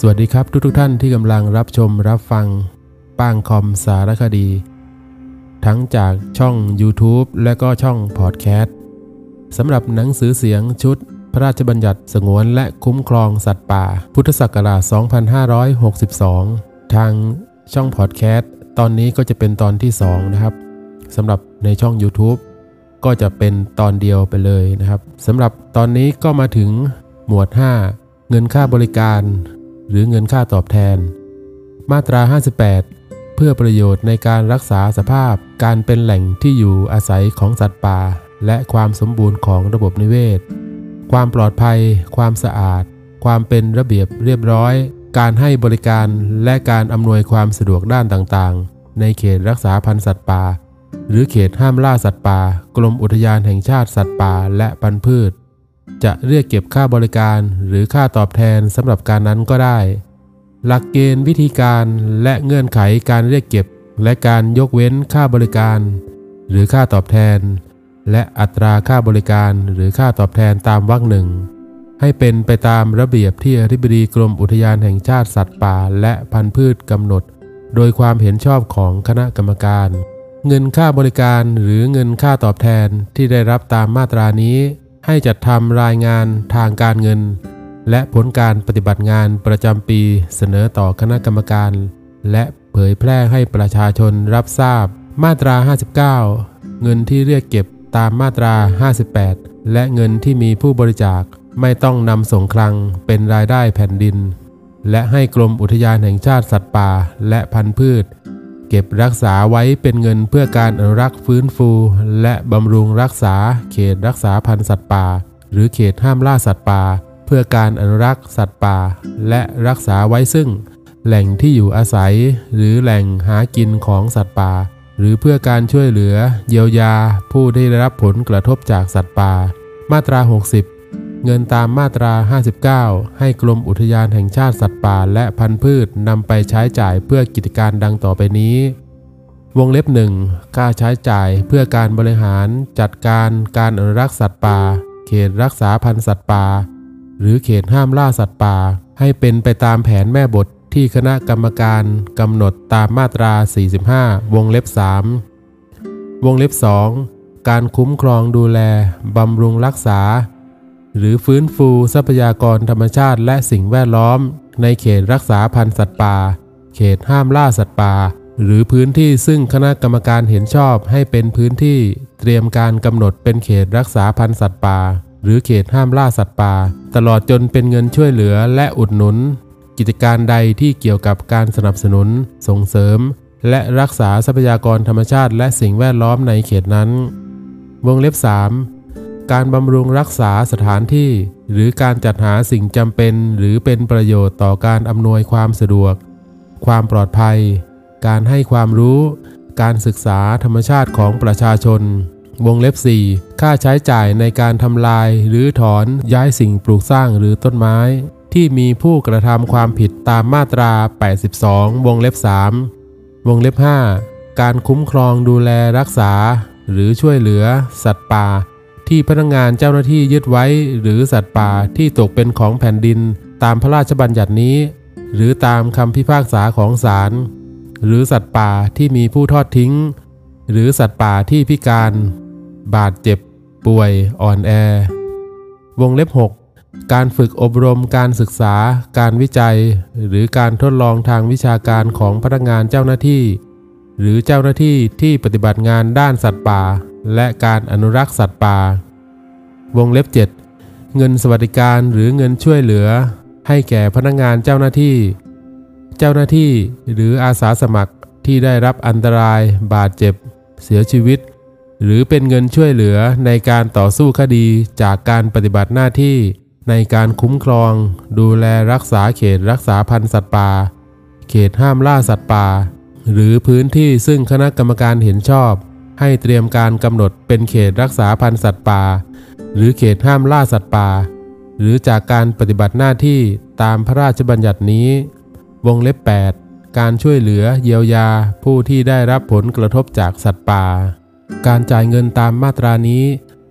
สวัสดีครับทุกทท่านที่กำลังรับชมรับฟังป้างคอมสารคดี ทั้งจากช่อง YouTube และก็ช่องพอดแคสต์สำหรับหนังสือเสียงชุด พระราชบัญญัติสงวนและคุ้มครองสัตว์ป่า พุทธศักราช 2562 ทางช่องพอดแคสต์ตอนนี้ก็จะเป็นตอนที่ 2 นะครับสำหรับในช่อง YouTube ก็จะเป็นตอนเดียวไปเลยนะครับสำหรับตอนนี้ก็มาถึงหมวด 5 เงินค่าบริการ หรือเงินค่าตอบแทน มาตรา 58 เพื่อประโยชน์ในการรักษาสภาพการเป็นแหล่งที่อยู่อาศัยของสัตว์ป่า และความสมบูรณ์ของระบบนิเวศ ความปลอดภัย ความสะอาด ความเป็นระเบียบเรียบร้อย การให้บริการและการอำนวยความสะดวกด้านต่างๆ ในเขตรักษาพันธุ์สัตว์ป่า หรือเขตห้ามล่าสัตว์ป่า กรมอุทยานแห่งชาติสัตว์ป่าและพันธุ์พืช จะเรียกเก็บค่าบริการหรือค่าตอบแทนสำหรับการนั้นก็ได้ หลักเกณฑ์วิธีการและเงื่อนไขการเรียกเก็บ และการยกเว้นค่าบริการ หรือค่าตอบแทน และอัตราค่าบริการหรือค่าตอบแทนตามวรรคหนึ่งให้เป็นไปตามระเบียบที่อธิบดีกรมอุทยานแห่งชาติสัตว์ป่าและพันธุ์พืชกำหนด โดยความเห็นชอบของคณะกรรมการ เงินค่าบริการหรือเงินค่าตอบแทนที่ได้รับตามมาตรานี้ ให้จัดทำรายงานทางการเงิน และผลการปฏิบัติงานประจำปีเสนอต่อคณะกรรมการ และเผยแพร่ให้ประชาชนรับทราบ มาตรา 59 เงินที่เรียกเก็บตามมาตรา 58 และเงินที่มีผู้บริจาคไม่ต้องนำส่งคลังเป็นรายได้แผ่นดิน และให้กรมอุทยานแห่งชาติสัตว์ป่า และพันธุ์พืช เก็บรักษาไว้เป็นเงินเพื่อการอนุรักษ์ฟื้นฟู และบำรุงรักษาเขตรักษาพันธุ์สัตว์ป่า หรือเขตห้ามล่าสัตว์ป่า เพื่อการอนุรักษ์สัตว์ป่า และรักษาไว้ซึ่ง แหล่งที่อยู่อาศัย หรือแหล่งหากินของสัตว์ป่า หรือเพื่อการช่วยเหลือ เยียวยา ผู้ได้รับผลกระทบจากสัตว์ป่า มาตรา 60 เงินตามมาตรา 59 ให้กรมอุทยานแห่งชาติสัตว์ป่าและพันธุ์พืชนำไปใช้จ่ายเพื่อกิจการดังต่อไปนี้ วงเล็บหนึ่งค่าใช้จ่ายเพื่อการบริหาร จัดการการอนุรักษ์สัตว์ป่า เขตรักษาพันธุ์สัตว์ป่า หรือเขตห้ามล่าสัตว์ป่า ให้เป็นไปตามแผนแม่บทที่คณะกรรมการกำหนดตามมาตรา 45 วงเล็บ 3 วงเล็บ 2 การคุ้มครองดูแลบำรุงรักษา หรือฟื้นฟูทรัพยากรธรรมชาติและสิ่งแวดล้อม ในเขตรักษาพันธุ์สัตว์ป่า เขตห้ามล่าสัตว์ป่า หรือพื้นที่ซึ่งคณะกรรมการเห็นชอบให้เป็นพื้นที่ เตรียมการกำหนดเป็นเขตรักษาพันธุ์สัตว์ป่า หรือเขตห้ามล่าสัตว์ป่า ตลอดจนเป็นเงินช่วยเหลือและอุดหนุน กิจการใดที่เกี่ยวกับการสนับสนุน ส่งเสริม และรักษาทรัพยากรธรรมชาติและสิ่งแวดล้อมในเขตนั้น วงเล็บ 3 การบำรุงรักษาสถานที่ หรือการจัดหาสิ่งจำเป็น หรือเป็นประโยชน์ต่อการอำนวยความสะดวก ความปลอดภัย การให้ความรู้ การศึกษาธรรมชาติของประชาชน วงเล็บ 4 ค่าใช้จ่ายในการทำลาย หรือถอนย้ายสิ่งปลูกสร้างหรือต้นไม้ ที่มีผู้กระทำความผิดตามมาตรา 82 วงเล็บ 3 วงเล็บ 5 การคุ้มครองดูแลรักษา หรือช่วยเหลือ สัตว์ป่า ที่พนักงงานเจ้าหน้าที่ยึดไว้ หรือสัตว์ป่าที่ตกเป็นของแผ่นดิน ตามพระราชบัญญัตินี้ หรือตามคำพิพากษาของศาลหรือสัตว์ป่าที่มีผู้ทอดทิ้ง หรือสัตว์ป่าที่พิการ บาดเจ็บ ป่วย อ่อนแอ วงเล็บ 6 การฝึกอบรมการศึกษา การวิจัย หรือการทดลองทางวิชาการของพนักงานเจ้าหน้าที่ หรือเจ้าหน้าที่ที่ปฏิบัติงานด้านสัตว์ป่า และการอนุรักษ์สัตว์ป่า วงเล็บ 7 เงินสวัสดิการหรือเงินช่วยเหลือ ให้แก่พนักงงานเจ้าหน้าที่ เจ้าหน้าที่หรืออาสาสมัครที่ได้รับอันตราย บาดเจ็บ เสียชีวิต หรือเป็นเงินช่วยเหลือในการต่อสู้คดีจากการปฏิบัติหน้าที่ในการคุ้มครอง ดูแลรักษาเขตรักษาพันธุ์สัตว์ป่า เขตห้ามล่าสัตว์ป่า หรือพื้นที่ซึ่งคณะกรรมการเห็นชอบ ให้เตรียมการกำหนดเป็นเขตรักษาพันธุ์สัตว์ป่า หรือเขตห้ามล่าสัตว์ป่า หรือจากการปฏิบัติหน้าที่ตามพระราชบัญญัตินี้ วงเล็บ 8 การช่วยเหลือเยียวยาผู้ที่ได้รับผลกระทบจากสัตว์ป่า การจ่ายเงินตามมาตรานี้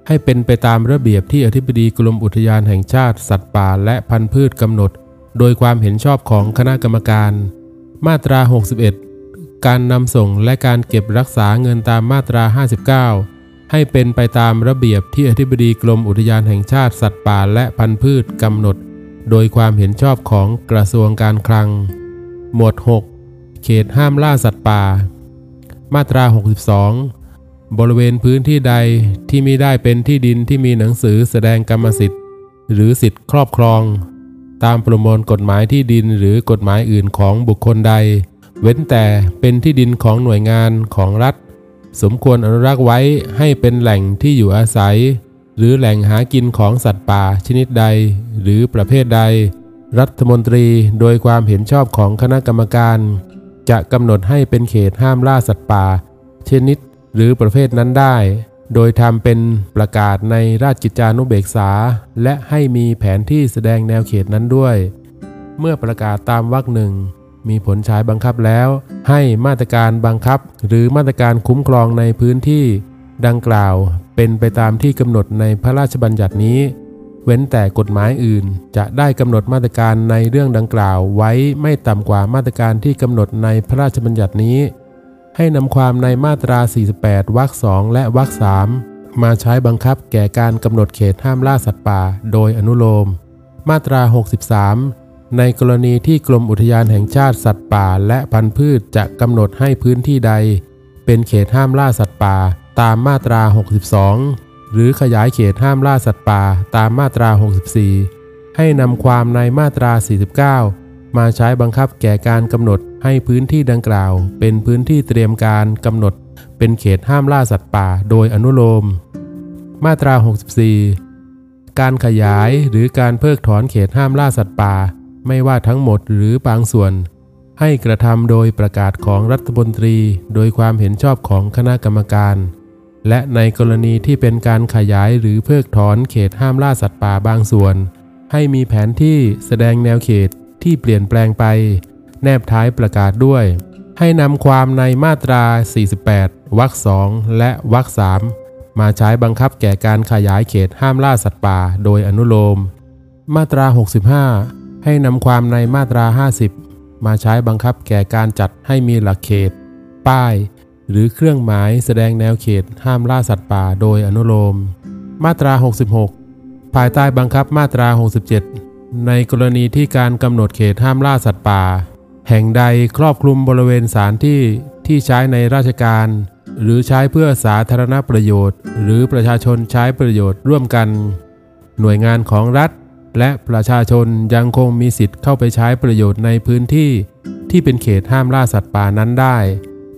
ให้เป็นไปตามระเบียบที่อธิบดีกรมอุทยานแห่งชาติสัตว์ป่าและพันธุ์พืชกำหนด โดยความเห็นชอบของคณะกรรมการ มาตรา 61 การนำส่งและการเก็บรักษาเงินตามมาตรา 59 ให้เป็นไปตามระเบียบที่อธิบดีกรมอุทยานแห่งชาติสัตว์ป่าและพันธุ์พืชกำหนด โดยความเห็นชอบของกระทรวงการคลัง หมวด 6 เขตห้ามล่าสัตว์ป่า มาตรา 62 บริเวณพื้นที่ใดที่มิได้เป็นที่ดินที่มีหนังสือแสดงกรรมสิทธิ์ หรือสิทธิครอบครอง ตามประมวลกฎหมายที่ดินหรือกฎหมายอื่นของบุคคลใด เว้นแต่เป็นที่ดินของหน่วยงานของรัฐ สมควรอนุรักษ์ไว้ให้เป็นแหล่งที่อยู่อาศัย หรือแหล่งหากินของสัตว์ป่าชนิดใด หรือประเภทใด รัฐมนตรีโดยความเห็นชอบของคณะกรรมการ จะกำหนดให้เป็นเขตห้ามล่าสัตว์ป่า ชนิดหรือประเภทนั้นได้ โดยทำเป็นประกาศในราชกิจจานุเบกษา และให้มีแผนที่แสดงแนวเขตนั้นด้วย เมื่อประกาศตามวรรคหนึ่ง มีผลใช้บังคับแล้ว ให้มาตรการบังคับ หรือมาตรการคุ้มครองในพื้นที่ ดังกล่าวเป็นไปตามที่กำหนดในพระราชบัญญัตินี้ เว้นแต่กฎหมายอื่น จะได้กำหนดมาตรการในเรื่องดังกล่าวไว้ไม่ต่ำกว่ามาตรการที่กำหนดในพระราชบัญญัตินี้ ให้นำความในมาตรา 48 วรรคสองและวรรคสามมาใช้บังคับแก่การกำหนดเขตห้ามล่าสัตว์ป่า โดยอนุโลม มาตรา 63 ในกรณีที่กรมอุทยานแห่งชาติสัตว์ป่าและพันธุ์พืชจะกำหนดให้พื้นที่ใด เป็นเขตห้ามล่าสัตว์ป่าตามมาตรา 62 หรือขยายเขตห้ามล่าสัตว์ป่าตามมาตรา 64 ให้นำความในมาตรา 49 มาใช้บังคับแก่การกำหนดให้พื้นที่ดังกล่าว เป็นพื้นที่เตรียมการกำหนด เป็นเขตห้ามล่าสัตว์ป่า โดยอนุโลม มาตรา 64 การขยายหรือการเพิกถอนเขตห้ามล่าสัตว์ป่า ไม่ว่าทั้งหมดหรือบางส่วน ให้กระทำโดยประกาศของรัฐมนตรี โดยความเห็นชอบของคณะกรรมการ และในกรณีที่เป็นการขยายหรือเพิกถอนเขตห้ามล่าสัตว์ป่าบางส่วน ให้มีแผนที่แสดงแนวเขตที่เปลี่ยนแปลงไป แนบท้ายประกาศด้วย ให้นำความในมาตรา 48 วรรคสองและวรรคสามมาใช้บังคับแก่การขยายเขตห้ามล่าสัตว์ป่า โดยอนุโลม มาตรา 65 ให้นำความในมาตรา 50 มาใช้บังคับแก่การจัดให้มีหลักเขต ป้าย หรือเครื่องหมายแสดงแนวเขตห้ามล่าสัตว์ป่าโดยอนุโลม มาตรา 66 ภายใต้บังคับมาตรา 67 ในกรณีที่การกำหนดเขตห้ามล่าสัตว์ป่า แห่งใดครอบคลุมบริเวณสถานที่ที่ใช้ในราชการ หรือใช้เพื่อสาธารณประโยชน์ หรือประชาชนใช้ประโยชน์ร่วมกัน หน่วยงานของรัฐ และประชาชนยังคงมีสิทธิ์เข้าไปใช้ประโยชน์ในพื้นที่ ที่เป็นเขตห้ามล่าสัตว์ป่านั้นได้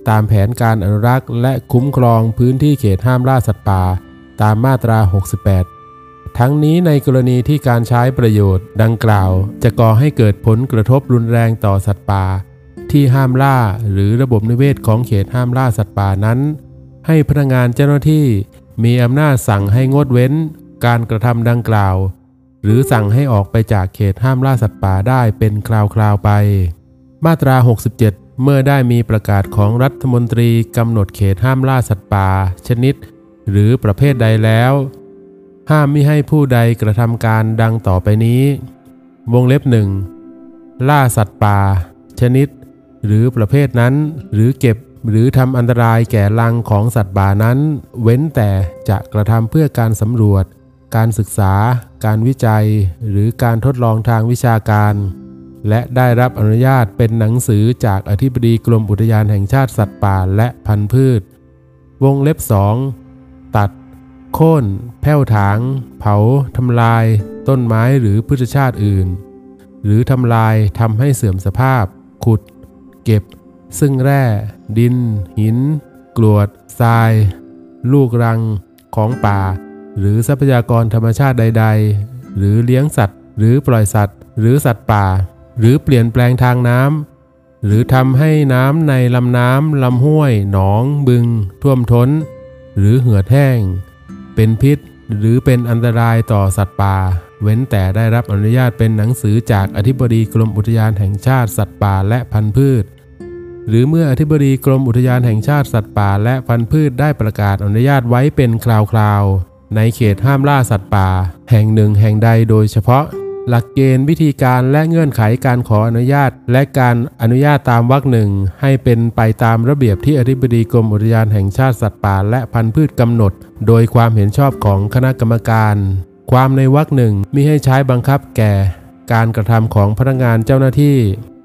ตามแผนการอนุรักษ์และคุ้มครองพื้นที่เขตห้ามล่าสัตว์ป่า ตามมาตรา 68 ทั้งนี้ในกรณีที่การใช้ประโยชน์ดังกล่าว จะก่อให้เกิดผลกระทบรุนแรงต่อสัตว์ป่า ที่ห้ามล่าหรือระบบนิเวศของเขตห้ามล่าสัตว์ป่านั้น ให้พนักงานเจ้าหน้าที่มีอำนาจสั่งให้งดเว้น การกระทำดังกล่าว หรือสั่งให้ออกไปจากเขตห้ามล่าสัตว์ป่าได้เป็นคราวๆไป มาตรา 67 เมื่อได้มีประกาศของรัฐมนตรีกำหนดเขตห้ามล่าสัตว์ป่า ชนิด หรือประเภทใดแล้ว ห้ามมิให้ผู้ใดกระทำการดังต่อไปนี้ วงเล็บหนึ่งล่าสัตว์ป่า ชนิด หรือประเภทนั้น หรือเก็บหรือทำอันตรายแก่รังของสัตว์ป่านั้น เว้นแต่จะกระทำเพื่อการสำรวจ การศึกษา การวิจัย หรือการทดลองทางวิชาการ และได้รับอนุญาตเป็นหนังสือจากอธิบดีกรมอุทยานแห่งชาติสัตว์ป่าและพันธุ์พืช วงเล็บ 2 ตัด โค่น แผ่วถาง เผา ทำลาย ต้นไม้หรือพืชชาติอื่น หรือทำลายทำให้เสื่อมสภาพ ขุด เก็บ ซึ่งแร่ ดิน หิน กรวด ทราย ลูกรัง ของป่า หรือทรัพยากรธรรมชาติใด ๆ หรือเลี้ยงสัตว์ หรือปล่อยสัตว์ หรือสัตว์ป่า หรือเปลี่ยนแปลงทางน้ำหรือทำให้น้ำในลำน้ำลำห้วย หนอง บึง ท่วมท้น หรือเหือดแห้ง เป็นพิษหรือเป็นอันตรายต่อสัตว์ป่า เว้นแต่ได้รับอนุญาตเป็นหนังสือจากอธิบดีกรมอุทยานแห่งชาติสัตว์ป่าและพันธุ์พืช หรือเมื่ออธิบดีกรมอุทยานแห่งชาติสัตว์ป่าและพันธุ์พืชได้ประกาศอนุญาตไว้เป็นคราวๆ ในเขตห้ามล่าสัตว์ป่า แห่งหนึ่งแห่งใดโดยเฉพาะ หลักเกณฑ์วิธีการและเงื่อนไขการขออนุญาต และการอนุญาตตามวรรคหนึ่งให้เป็นไปตามระเบียบที่อธิบดีกรมอุทยานแห่งชาติสัตว์ป่าและพันธุ์พืชกำหนด โดยความเห็นชอบของคณะกรรมการ ความในวรรคหนึ่งมิให้ใช้บังคับแก่ การกระทำของพนักงานเจ้าหน้าที่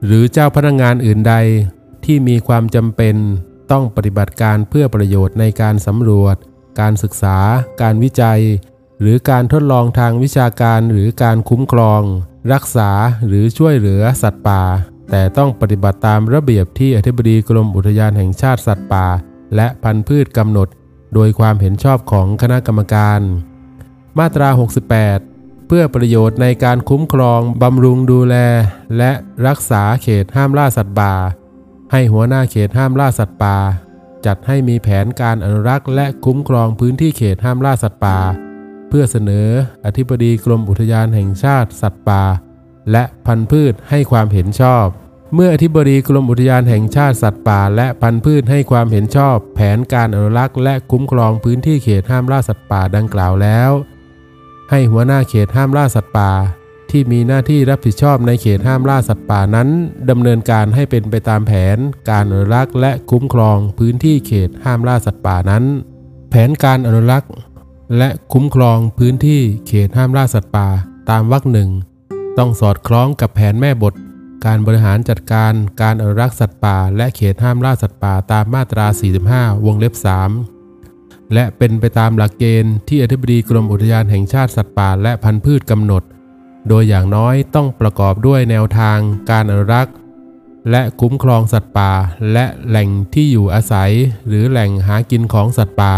หรือเจ้าพนักงานอื่นใด ที่มีความจำเป็น ต้องปฏิบัติการเพื่อประโยชน์ในการสำรวจ การศึกษา การวิจัย หรือการทดลองทางวิชาการหรือการคุ้มครอง รักษาหรือช่วยเหลือสัตว์ป่า แต่ต้องปฏิบัติตามระเบียบที่อธิบดีกรมอุทยานแห่งชาติสัตว์ป่า และพันธุ์พืชกำหนด โดยความเห็นชอบของคณะกรรมการ มาตรา 68เพื่อประโยชน์ในการคุ้มครอง บำรุงดูแล และรักษาเขตห้ามล่าสัตว์ป่า ให้หัวหน้าเขตห้ามล่าสัตว์ป่า จัดให้มีแผนการอนุรักษ์และคุ้มครองพื้นที่เขตห้ามล่าสัตว์ป่า เพื่อเสนออธิบดีกรมอุทยานแห่งชาติสัตว์ป่า และพันธุ์พืชให้ความเห็นชอบ เมื่ออธิบดีกรมอุทยานแห่งชาติสัตว์ป่า และพันธุ์พืชให้ความเห็นชอบ แผนการอนุรักษ์และคุ้มครองพื้นที่เขตห้ามล่าสัตว์ป่าดังกล่าวแล้ว ให้หัวหน้าเขตห้ามล่าสัตว์ป่า ที่มีหน้าที่รับผิดชอบในเขตห้ามล่าสัตว์ป่านั้นดำเนินการให้เป็นไปตามแผน การอนุรักษ์และคุ้มครองพื้นที่เขตห้ามล่าสัตว์ป่านั้น แผนการอนุรักษ์ และคุ้มครองพื้นที่เขตห้ามล่าสัตว์ป่า ตามวรรคหนึ่งต้องสอดคล้องกับแผนแม่บท การบริหารจัดการการอนุรักษ์สัตว์ป่า และเขตห้ามล่าสัตว์ป่าตามมาตรา 45 วงเล็บ 3และเป็นไปตามหลักเกณฑ์ที่อธิบดีกรมอุทยานแห่งชาติสัตว์ป่าและพันธุ์พืชกำหนด โดยอย่างน้อยต้องประกอบด้วยแนวทางการอนุรักษ์ และคุ้มครองสัตว์ป่า และแหล่งที่อยู่อาศัย หรือแหล่งหากินของสัตว์ป่า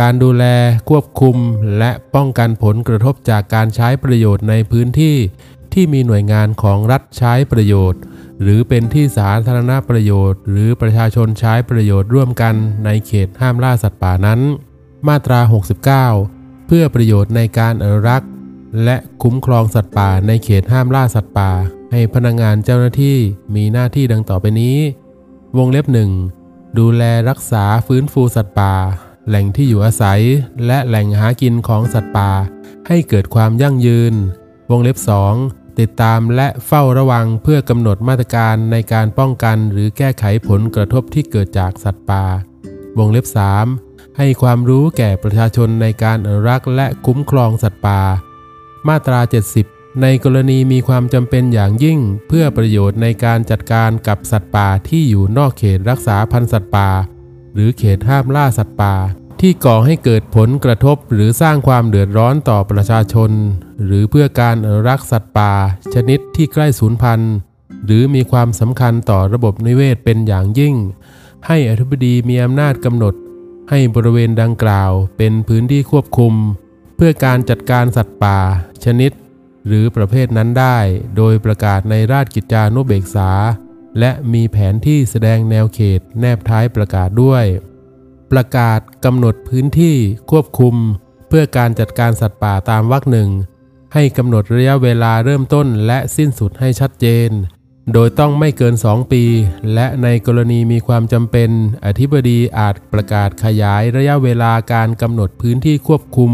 การดูแลควบคุม และป้องกันผลกระทบจากการใช้ประโยชน์ในพื้นที่ที่มีหน่วยงานของรัฐใช้ประโยชน์ หรือเป็นที่สาธารณประโยชน์ หรือประชาชนใช้ประโยชน์ร่วมกันในเขตห้ามล่าสัตว์ป่านั้น มาตรา 69 เพื่อประโยชน์ในการอนุรักษ์ และคุ้มครองสัตว์ป่าในเขตห้ามล่าสัตว์ป่า ให้พนักงงานเจ้าหน้าที่มีหน้าที่ดังต่อไปนี้ วงเล็บหนึ่งดูแลรักษาฟื้นฟูสัตว์ป่า แหล่งที่อยู่อาศัย และแหล่งหากินของสัตว์ป่า ให้เกิดความยั่งยืน วงเล็บ 2 ติดตามและเฝ้าระวังเพื่อกำหนดมาตรการในการป้องกันหรือแก้ไขผลกระทบที่เกิดจากสัตว์ป่า วงเล็บ 3 ให้ความรู้แก่ประชาชนในการอนุรักษ์และคุ้มครองสัตว์ป่า มาตรา 70 ในกรณีมีความจำเป็นอย่างยิ่ง เพื่อประโยชน์ในการจัดการกับสัตว์ป่าที่อยู่นอกเขตรักษาพันธุ์สัตว์ป่า หรือเขตห้ามล่าสัตว์ป่า ที่ก่อให้เกิดผลกระทบหรือสร้างความเดือดร้อนต่อประชาชน หรือเพื่อการอนุรักษ์สัตว์ป่า ชนิดที่ใกล้สูญพันธุ์ หรือมีความสำคัญต่อระบบนิเวศเป็นอย่างยิ่ง ให้อธิบดีมีอำนาจกำหนด ให้บริเวณดังกล่าวเป็นพื้นที่ควบคุม เพื่อการจัดการสัตว์ป่า ชนิด หรือประเภทนั้นได้ โดยประกาศในราชกิจจานุเบกษา และมีแผนที่แสดงแนวเขตแนบท้ายประกาศด้วย ประกาศกำหนดพื้นที่ควบคุม เพื่อการจัดการสัตว์ป่าตามวรรคหนึ่งให้กำหนดระยะเวลาเริ่มต้นและสิ้นสุดให้ชัดเจน โดยต้องไม่เกิน 2 ปี และในกรณีมีความจำเป็น อธิบดีอาจประกาศขยายระยะเวลาการกำหนดพื้นที่ควบคุม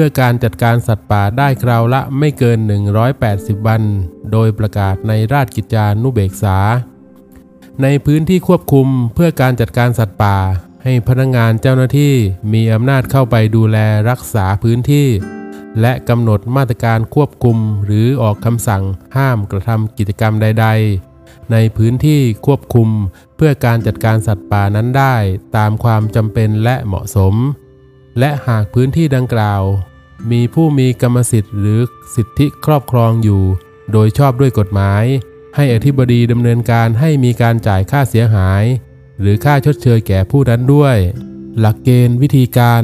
พื่อการจัดการสัตว์ป่าได้คราวละไม่เกิน 180 วัน โดยประกาศในราชกิจจานุเบกษา ในพื้นที่ควบคุมเพื่อการจัดการสัตว์ป่า ให้พนักงงานเจ้าหน้าที่มีอำนาจเข้าไปดูแลรักษาพื้นที่ และกำหนดมาตรการควบคุมหรือออกคำสั่งห้ามกระทำกิจกรรมใด ๆในพื้นที่ควบคุมเพื่อการจัดการสัตว์ป่านั้นได้ตามความจำเป็นและเหมาะสม และหากพื้นที่ดังกล่าว มีผู้มีกรรมสิทธิ์หรือสิทธิครอบครองอยู่ โดยชอบด้วยกฎหมาย ให้อธิบดีดำเนินการให้มีการจ่ายค่าเสียหาย หรือค่าชดเชยแก่ผู้นั้นด้วย หลักเกณฑ์วิธีการ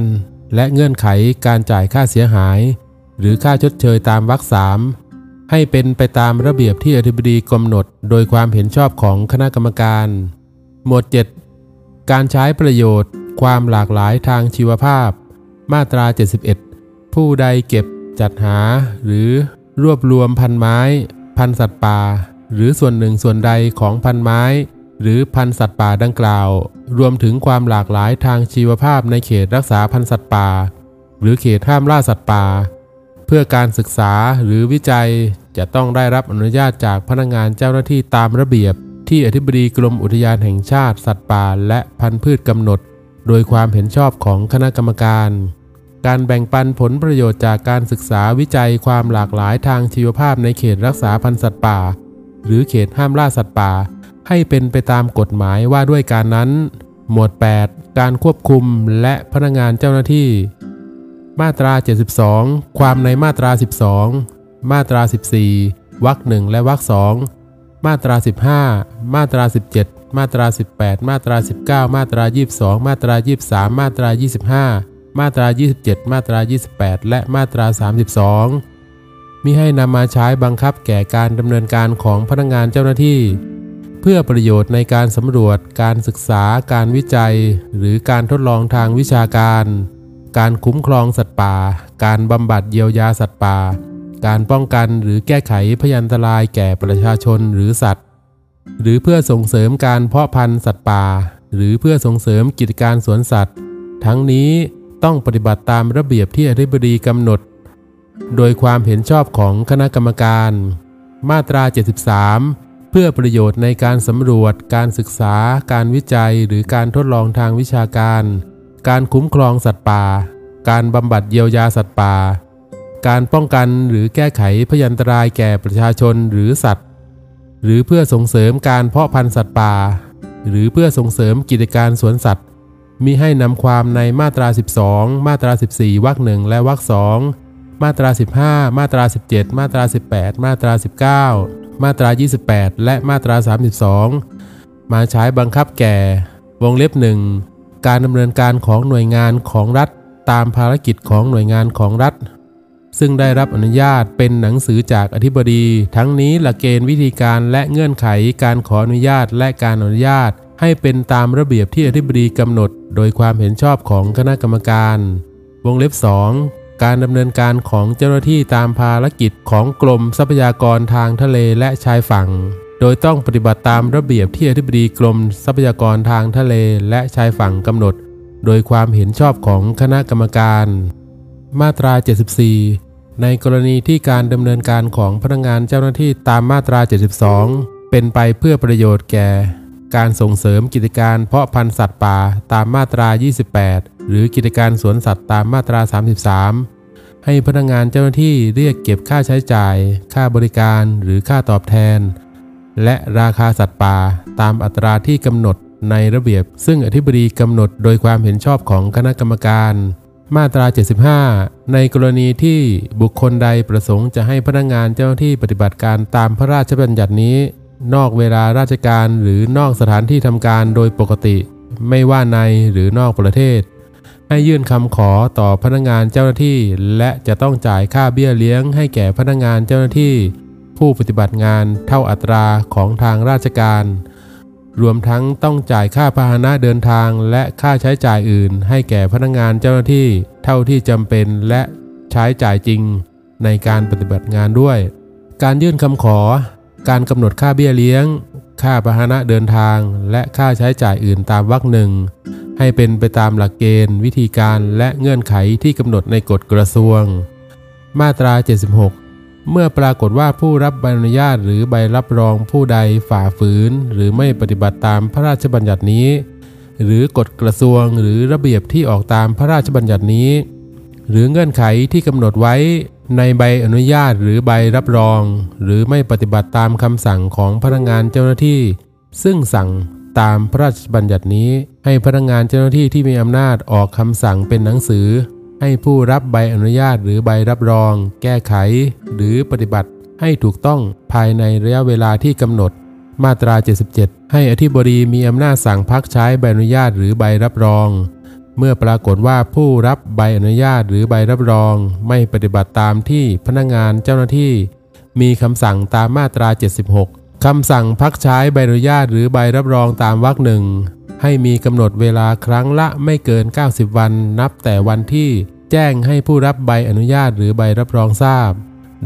และเงื่อนไขการจ่ายค่าเสียหาย หรือค่าชดเชยตามวรรคสามให้เป็นไปตามระเบียบที่อธิบดีกำหนด โดยความเห็นชอบของคณะกรรมการ หมวด 7 การใช้ประโยชน์ ความหลากหลายทางชีวภาพ มาตรา 71 ผู้ใดเก็บจัดหา หรือรวบรวมพันไม้ พันสัตว์ป่า หรือส่วนหนึ่งส่วนใดของพันไม้ หรือพันสัตว์ป่าดังกล่าว รวมถึงความหลากหลายทางชีวภาพในเขตรักษาพันสัตว์ป่า หรือเขตห้ามล่าสัตว์ป่า เพื่อการศึกษาหรือวิจัยจะต้องได้รับอนุญาตจากพนักงานเจ้าหน้าที่ตามระเบียบ ที่อธิบดีกรมอุทยานแห่งชาติสัตว์ป่า และพันธุ์พืชกำหนด โดยความเห็นชอบของคณะกรรมการ การแบ่งปันผลประโยชน์จากการศึกษาวิจัยความหลากหลายทางชีวภาพในเขตรักษาพันธุ์สัตว์ป่า หรือเขตห้ามล่าสัตว์ป่า ให้เป็นไปตามกฎหมายว่าด้วยการนั้น หมวด 8 การควบคุมและพนักงานเจ้าหน้าที่ มาตรา 72 ความในมาตรา 12 มาตรา 14วรรคหนึ่งและวรรคสองมาตรา 15 มาตรา 17 มาตรา 18 มาตรา 19 มาตรา 22 มาตรา 23 มาตรา 25 มาตรา 27 มาตรา 28 และมาตรา 32 มิให้นำมาใช้บังคับแก่การดำเนินการของพนักงานเจ้าหน้าที่ เพื่อประโยชน์ในการสำรวจ การศึกษา การวิจัย หรือการทดลองทางวิชาการ การคุ้มครองสัตว์ป่า การบำบัดเยียวยาสัตว์ป่า การป้องกันหรือแก้ไขพยันตรายแก่ประชาชนหรือสัตว์ หรือเพื่อส่งเสริมการเพาะพันธุ์สัตว์ป่า หรือเพื่อส่งเสริมกิจการสวนสัตว์ ทั้งนี้ ต้องปฏิบัติตามระเบียบที่อธิบดีกำหนด โดยความเห็นชอบของคณะกรรมการ มาตรา 73 เพื่อประโยชน์ในการสำรวจ การศึกษา การวิจัย หรือการทดลองทางวิชาการ การคุ้มครองสัตว์ป่า การบำบัดเยียวยาสัตว์ป่า การป้องกันหรือแก้ไขพยันตรายแก่ประชาชนหรือสัตว์ หรือเพื่อส่งเสริมการเพาะพันธุ์สัตว์ป่า หรือเพื่อส่งเสริมกิจการสวนสัตว์ มีให้นำความในมาตรา 12 มาตรา 14 วรรคหนึ่งและวรรคสองมาตรา 15 มาตรา 17 มาตรา 18 มาตรา 19 มาตรา 28 และมาตรา 32 มาใช้บังคับแก่ วงเล็บหนึ่งการดำเนินการของหน่วยงานของรัฐ ตามภารกิจของหน่วยงานของรัฐ ซึ่งได้รับอนุญาตเป็นหนังสือจากอธิบดี ทั้งนี้หลักเกณฑ์วิธีการและเงื่อนไขการขออนุญาตและการอนุญาต ให้เป็นตามระเบียบที่อธิบดีกำหนด โดยความเห็นชอบของคณะกรรมการ วงเล็บ 2 การดำเนินการของเจ้าหน้าที่ตามภารกิจของกรมทรัพยากรทางทะเลและชายฝั่ง โดยต้องปฏิบัติตามระเบียบที่อธิบดีกรมทรัพยากรทางทะเลและชายฝั่งกำหนด โดยความเห็นชอบของคณะกรรมการ มาตรา 74 ในกรณีที่การดำเนินการของพนักงานเจ้าหน้าที่ตามมาตรา 72 เป็นไปเพื่อประโยชน์แก่ การส่งเสริมกิจการเพาะพันธุ์สัตว์ป่าตามมาตรา 28 หรือกิจการสวนสัตว์ตามมาตรา 33 ให้พนักงานเจ้าหน้าที่เรียกเก็บค่าใช้จ่าย ค่าบริการหรือค่าตอบแทน และราคาสัตว์ป่าตามอัตราที่กำหนดในระเบียบ ซึ่งอธิบดีกำหนดโดยความเห็นชอบของคณะกรรมการ มาตรา 75 ในกรณีที่บุคคลใดประสงค์จะให้พนักงานเจ้าหน้าที่ปฏิบัติการตามพระราชบัญญัตินี้ นอกเวลาราชการหรือนอกสถานที่ทำการโดยปกติ ไม่ว่าในหรือนอกประเทศ ให้ยื่นคำขอต่อพนักงานเจ้าหน้าที่ และจะต้องจ่ายค่าเบี้ยเลี้ยงให้แก่พนักงานเจ้าหน้าที่ ผู้ปฏิบัติงานเท่าอัตราของทางราชการ รวมทั้งต้องจ่ายค่าพาหนะเดินทางและค่าใช้จ่ายอื่น ให้แก่พนักงานเจ้าหน้าที่ เท่าที่จำเป็นและใช้จ่ายจริงในการปฏิบัติงานด้วย การยื่นคำขอ การกำหนดค่าเบี้ยเลี้ยง ค่าพาหนะเดินทาง และค่าใช้จ่ายอื่นตามวรรคหนึ่งให้เป็นไปตามหลักเกณฑ์ วิธีการและเงื่อนไขที่กำหนดในกฎกระทรวง มาตรา 76 เมื่อปรากฏว่าผู้รับใบอนุญาตหรือใบรับรองผู้ใดฝ่าฝืน หรือไม่ปฏิบัติตามพระราชบัญญัตินี้ หรือกฎกระทรวงหรือระเบียบที่ออกตามพระราชบัญญัตินี้ หรือเงื่อนไขที่กำหนดไว้ ในใบอนุญาตหรือใบรับรอง หรือไม่ปฏิบัติตามคำสั่งของพนักงานเจ้าหน้าที่ ซึ่งสั่งตามพระราชบัญญัตินี้ ให้พนักงานเจ้าหน้าที่ที่มีอำนาจออกคำสั่งเป็นหนังสือ ให้ผู้รับใบอนุญาตหรือใบรับรอง แก้ไข หรือปฏิบัติให้ถูกต้องภายในระยะเวลาที่กำหนด มาตรา 77 ให้อธิบดีมีอำนาจสั่งพักใช้ใบอนุญาตหรือใบรับรอง เมื่อปรากฏว่าผู้รับใบอนุญาตหรือใบรับรอง ไม่ปฏิบัติตามที่พนักงานเจ้าหน้าที่ มีคำสั่งตามมาตรา 76 คำสั่งพักใช้ใบอนุญาตหรือใบรับรองตามวรรคหนึ่งให้มีกำหนดเวลาครั้งละไม่เกิน 90 วัน นับแต่วันที่แจ้งให้ผู้รับใบอนุญาตหรือใบรับรองทราบ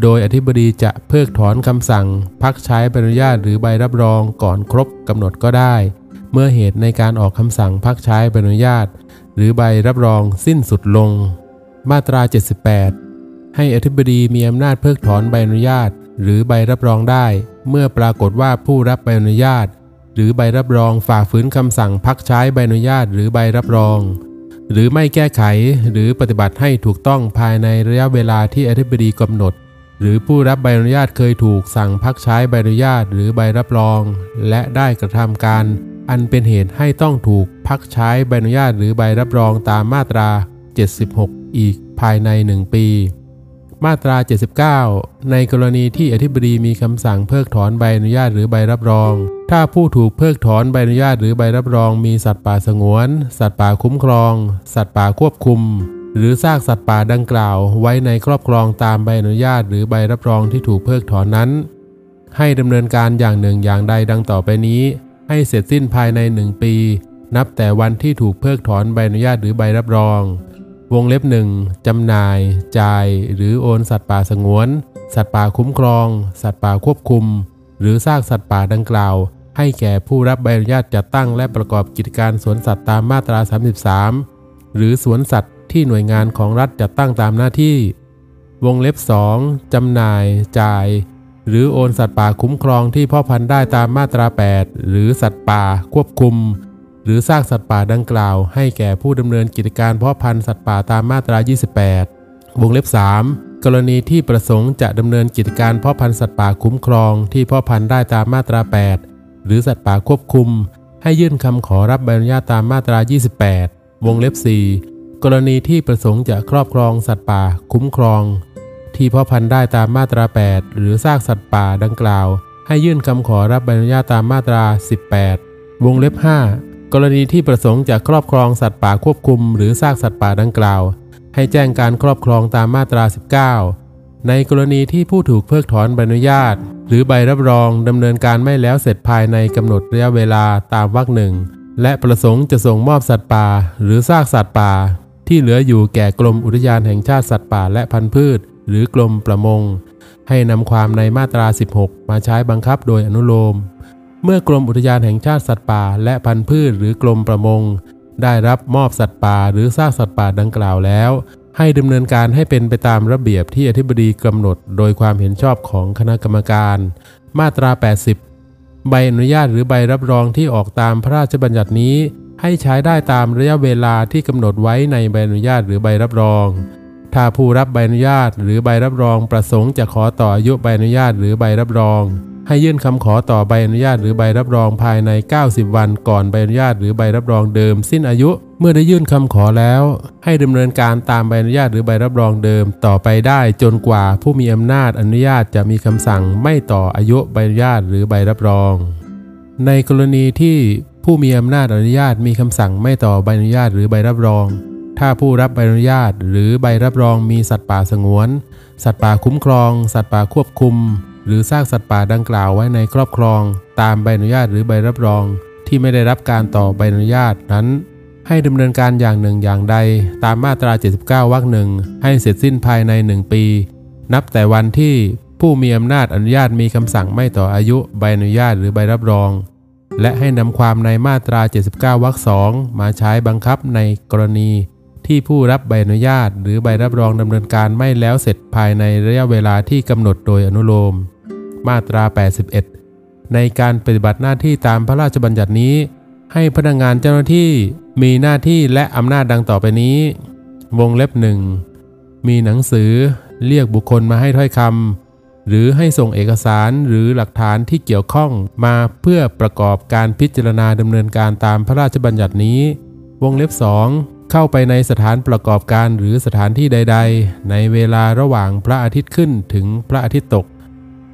โดยอธิบดีจะเพิกถอนคำสั่ง พักใช้ใบอนุญาตหรือใบรับรองก่อนครบกำหนดก็ได้ เมื่อเหตุในการออกคำสั่งพักใช้ใบอนุญาต หรือใบรับรองสิ้นสุดลง มาตรา 78 ให้อธิบดีมีอำนาจเพิกถอนใบอนุญาต หรือใบรับรองได้ เมื่อปรากฏว่าผู้รับใบอนุญาต หรือใบรับรองฝ่าฝืนคำสั่งพักใช้ใบอนุญาตหรือใบรับรอง หรือไม่แก้ไขหรือปฏิบัติให้ถูกต้องภายในระยะเวลาที่อธิบดีกำหนดหรือผู้รับใบอนุญาตเคยถูกสั่งพักใช้ใบอนุญาตหรือใบรับรอง และได้กระทำการ อันเป็นเหตุให้ต้องถูกพักใช้ใบอนุญาตหรือใบรับรองตามมาตรา 76 อีกภายใน 1 ปี มาตรา 79 ในกรณีที่อธิบดีมีคำสั่งเพิกถอนใบอนุญาตหรือใบรับรอง ถ้าผู้ถูกเพิกถอนใบอนุญาตหรือใบรับรองมีสัตว์ป่าสงวน สัตว์ป่าคุ้มครอง สัตว์ป่าควบคุม หรือซากสัตว์ป่าดังกล่าว ไว้ในครอบครองตามใบอนุญาตหรือใบรับรองที่ถูกเพิกถอนนั้น ให้ดำเนินการอย่างหนึ่งอย่างใดดังต่อไปนี้ ให้เสร็จสิ้นภายใน1ปี นับแต่วันที่ถูกเพิกถอนใบอนุญาตหรือใบรับรอง วงเล็บหนึ่งจำหน่าย จ่าย หรือโอนสัตว์ป่าสงวน สัตว์ป่าคุ้มครอง สัตว์ป่าควบคุม หรือซากสัตว์ป่าดังกล่าว ให้แก่ผู้รับใบอนุญาตจัดตั้งและประกอบกิจการสวนสัตว์ตามมาตรา 33 หรือสวนสัตว์ที่หน่วยงานของรัฐจัดตั้งตามหน้าที่ วงเล็บ 2จำหน่าย จ่าย หรือโอนสัตว์ป่าคุ้มครองที่พ่อพันธุ์ได้ตามมาตรา 8 หรือสัตว์ป่าควบคุม หรือซากสัตว์ป่าดังกล่าว ให้แก่ผู้ดำเนินกิจการเพาะพันธุ์สัตว์ป่าตามมาตรา 28 วงเล็บ 3 กรณีที่ประสงค์จะดำเนินกิจการเพาะพันธุ์สัตว์ป่าคุ้มครองที่พ่อพันธุ์ได้ตามมาตรา 8 หรือสัตว์ป่าควบคุม ให้ยื่นคำขอรับใบอนุญาตตามมาตรา 28 วงเล็บ 4 กรณีที่ประสงค์จะครอบครองสัตว์ป่าคุ้มครอง ที่พ่อพันธุ์ได้ตามมาตรา 8 หรือซากสัตว์ป่าดังกล่าว ให้ยื่นคำขอรับใบอนุญาตตามมาตรา 18 วงเล็บ 5 กรณีที่ประสงค์จะครอบครองสัตว์ป่าควบคุม หรือซากสัตว์ป่าดังกล่าว ให้แจ้งการครอบครองตามมาตรา 19 ในกรณีที่ผู้ถูกเพิกถอนใบอนุญาต หรือใบรับรองดำเนินการไม่แล้วเสร็จภายในกำหนดระยะเวลาตามวรรคหนึ่งและประสงค์จะส่งมอบสัตว์ป่า หรือซากสัตว์ป่า ที่เหลืออยู่แก่กรมอุทยานแห่งชาติสัตว์ป่าและพันธุ์พืช หรือกรมประมง ให้นำความในมาตรา 16 มาใช้บังคับโดยอนุโลม เมื่อกรมอุทยานแห่งชาติสัตว์ป่า และพันธุ์พืชหรือกรมประมง ได้รับมอบสัตว์ป่าหรือซากสัตว์ป่าดังกล่าวแล้ว ให้ดำเนินการให้เป็นไปตามระเบียบที่อธิบดีกำหนด โดยความเห็นชอบของคณะกรรมการ มาตรา 80 ใบอนุญาตหรือใบรับรองที่ออกตามพระราชบัญญัตินี้ให้ใช้ได้ตามระยะเวลาที่กำหนดไว้ในใบอนุญาตหรือใบรับรอง ถ้าผู้รับใบอนุญาตหรือใบรับรองประสงค์จะขอต่ออายุใบอนุญาตหรือใบรับรอง ให้ยื่นคำขอต่อใบอนุญาตหรือใบรับรองภายใน 90 วันก่อนใบอนุญาตหรือใบรับรองเดิม สิ้นอายุ เมื่อได้ยื่นคำขอแล้ว ให้ดำเนินการตามใบอนุญาตหรือใบรับรองเดิม ต่อไปได้จนกว่าผู้มีอำนาจอนุญาตจะมีคำสั่งไม่ต่ออายุใบอนุญาตหรือใบรับรอง ในกรณีที่ผู้มีอำนาจอนุญาตมีคำสั่งไม่ต่อใบอนุญาตหรือใบรับรอง ถ้าผู้รับใบอนุญาต หรือใบรับรองมีสัตว์ป่าสงวน สัตว์ป่าคุ้มครอง สัตว์ป่าควบคุม หรือซากสัตว์ป่าดังกล่าวไว้ในครอบครอง ตามใบอนุญาตหรือใบรับรอง ที่ไม่ได้รับการต่อใบอนุญาตนั้น ให้ดำเนินการอย่างหนึ่งอย่างใด ตามมาตรา 79 วรรคหนึ่งให้เสร็จสิ้นภายใน 1 ปี นับแต่วันที่ผู้มีอำนาจอนุญาตมีคำสั่งไม่ต่ออายุใบอนุญาตหรือใบรับรอง และให้นำความในมาตรา 79 วรรคสองมาใช้บังคับในกรณี ที่ผู้รับใบอนุญาต หรือใบรับรองดำเนินการไม่แล้วเสร็จภายในระยะเวลาที่กำหนดโดยอนุโลม มาตรา 81 ในการปฏิบัติหน้าที่ตามพระราชบัญญัตินี้ ให้พนักงานเจ้าหน้าที่มีหน้าที่และอำนาจดังต่อไปนี้ วงเล็บหนึ่งมีหนังสือเรียกบุคคลมาให้ถ้อยคำหรือให้ส่งเอกสารหรือหลักฐานที่เกี่ยวข้องมาเพื่อประกอบการพิจารณาดำเนินการตามพระราชบัญญัตินี้ วงเล็บ2 เข้าไปในสถานประกอบการหรือสถานที่ใด ๆ ในเวลาระหว่างพระอาทิตย์ขึ้นถึงพระอาทิตย์ตก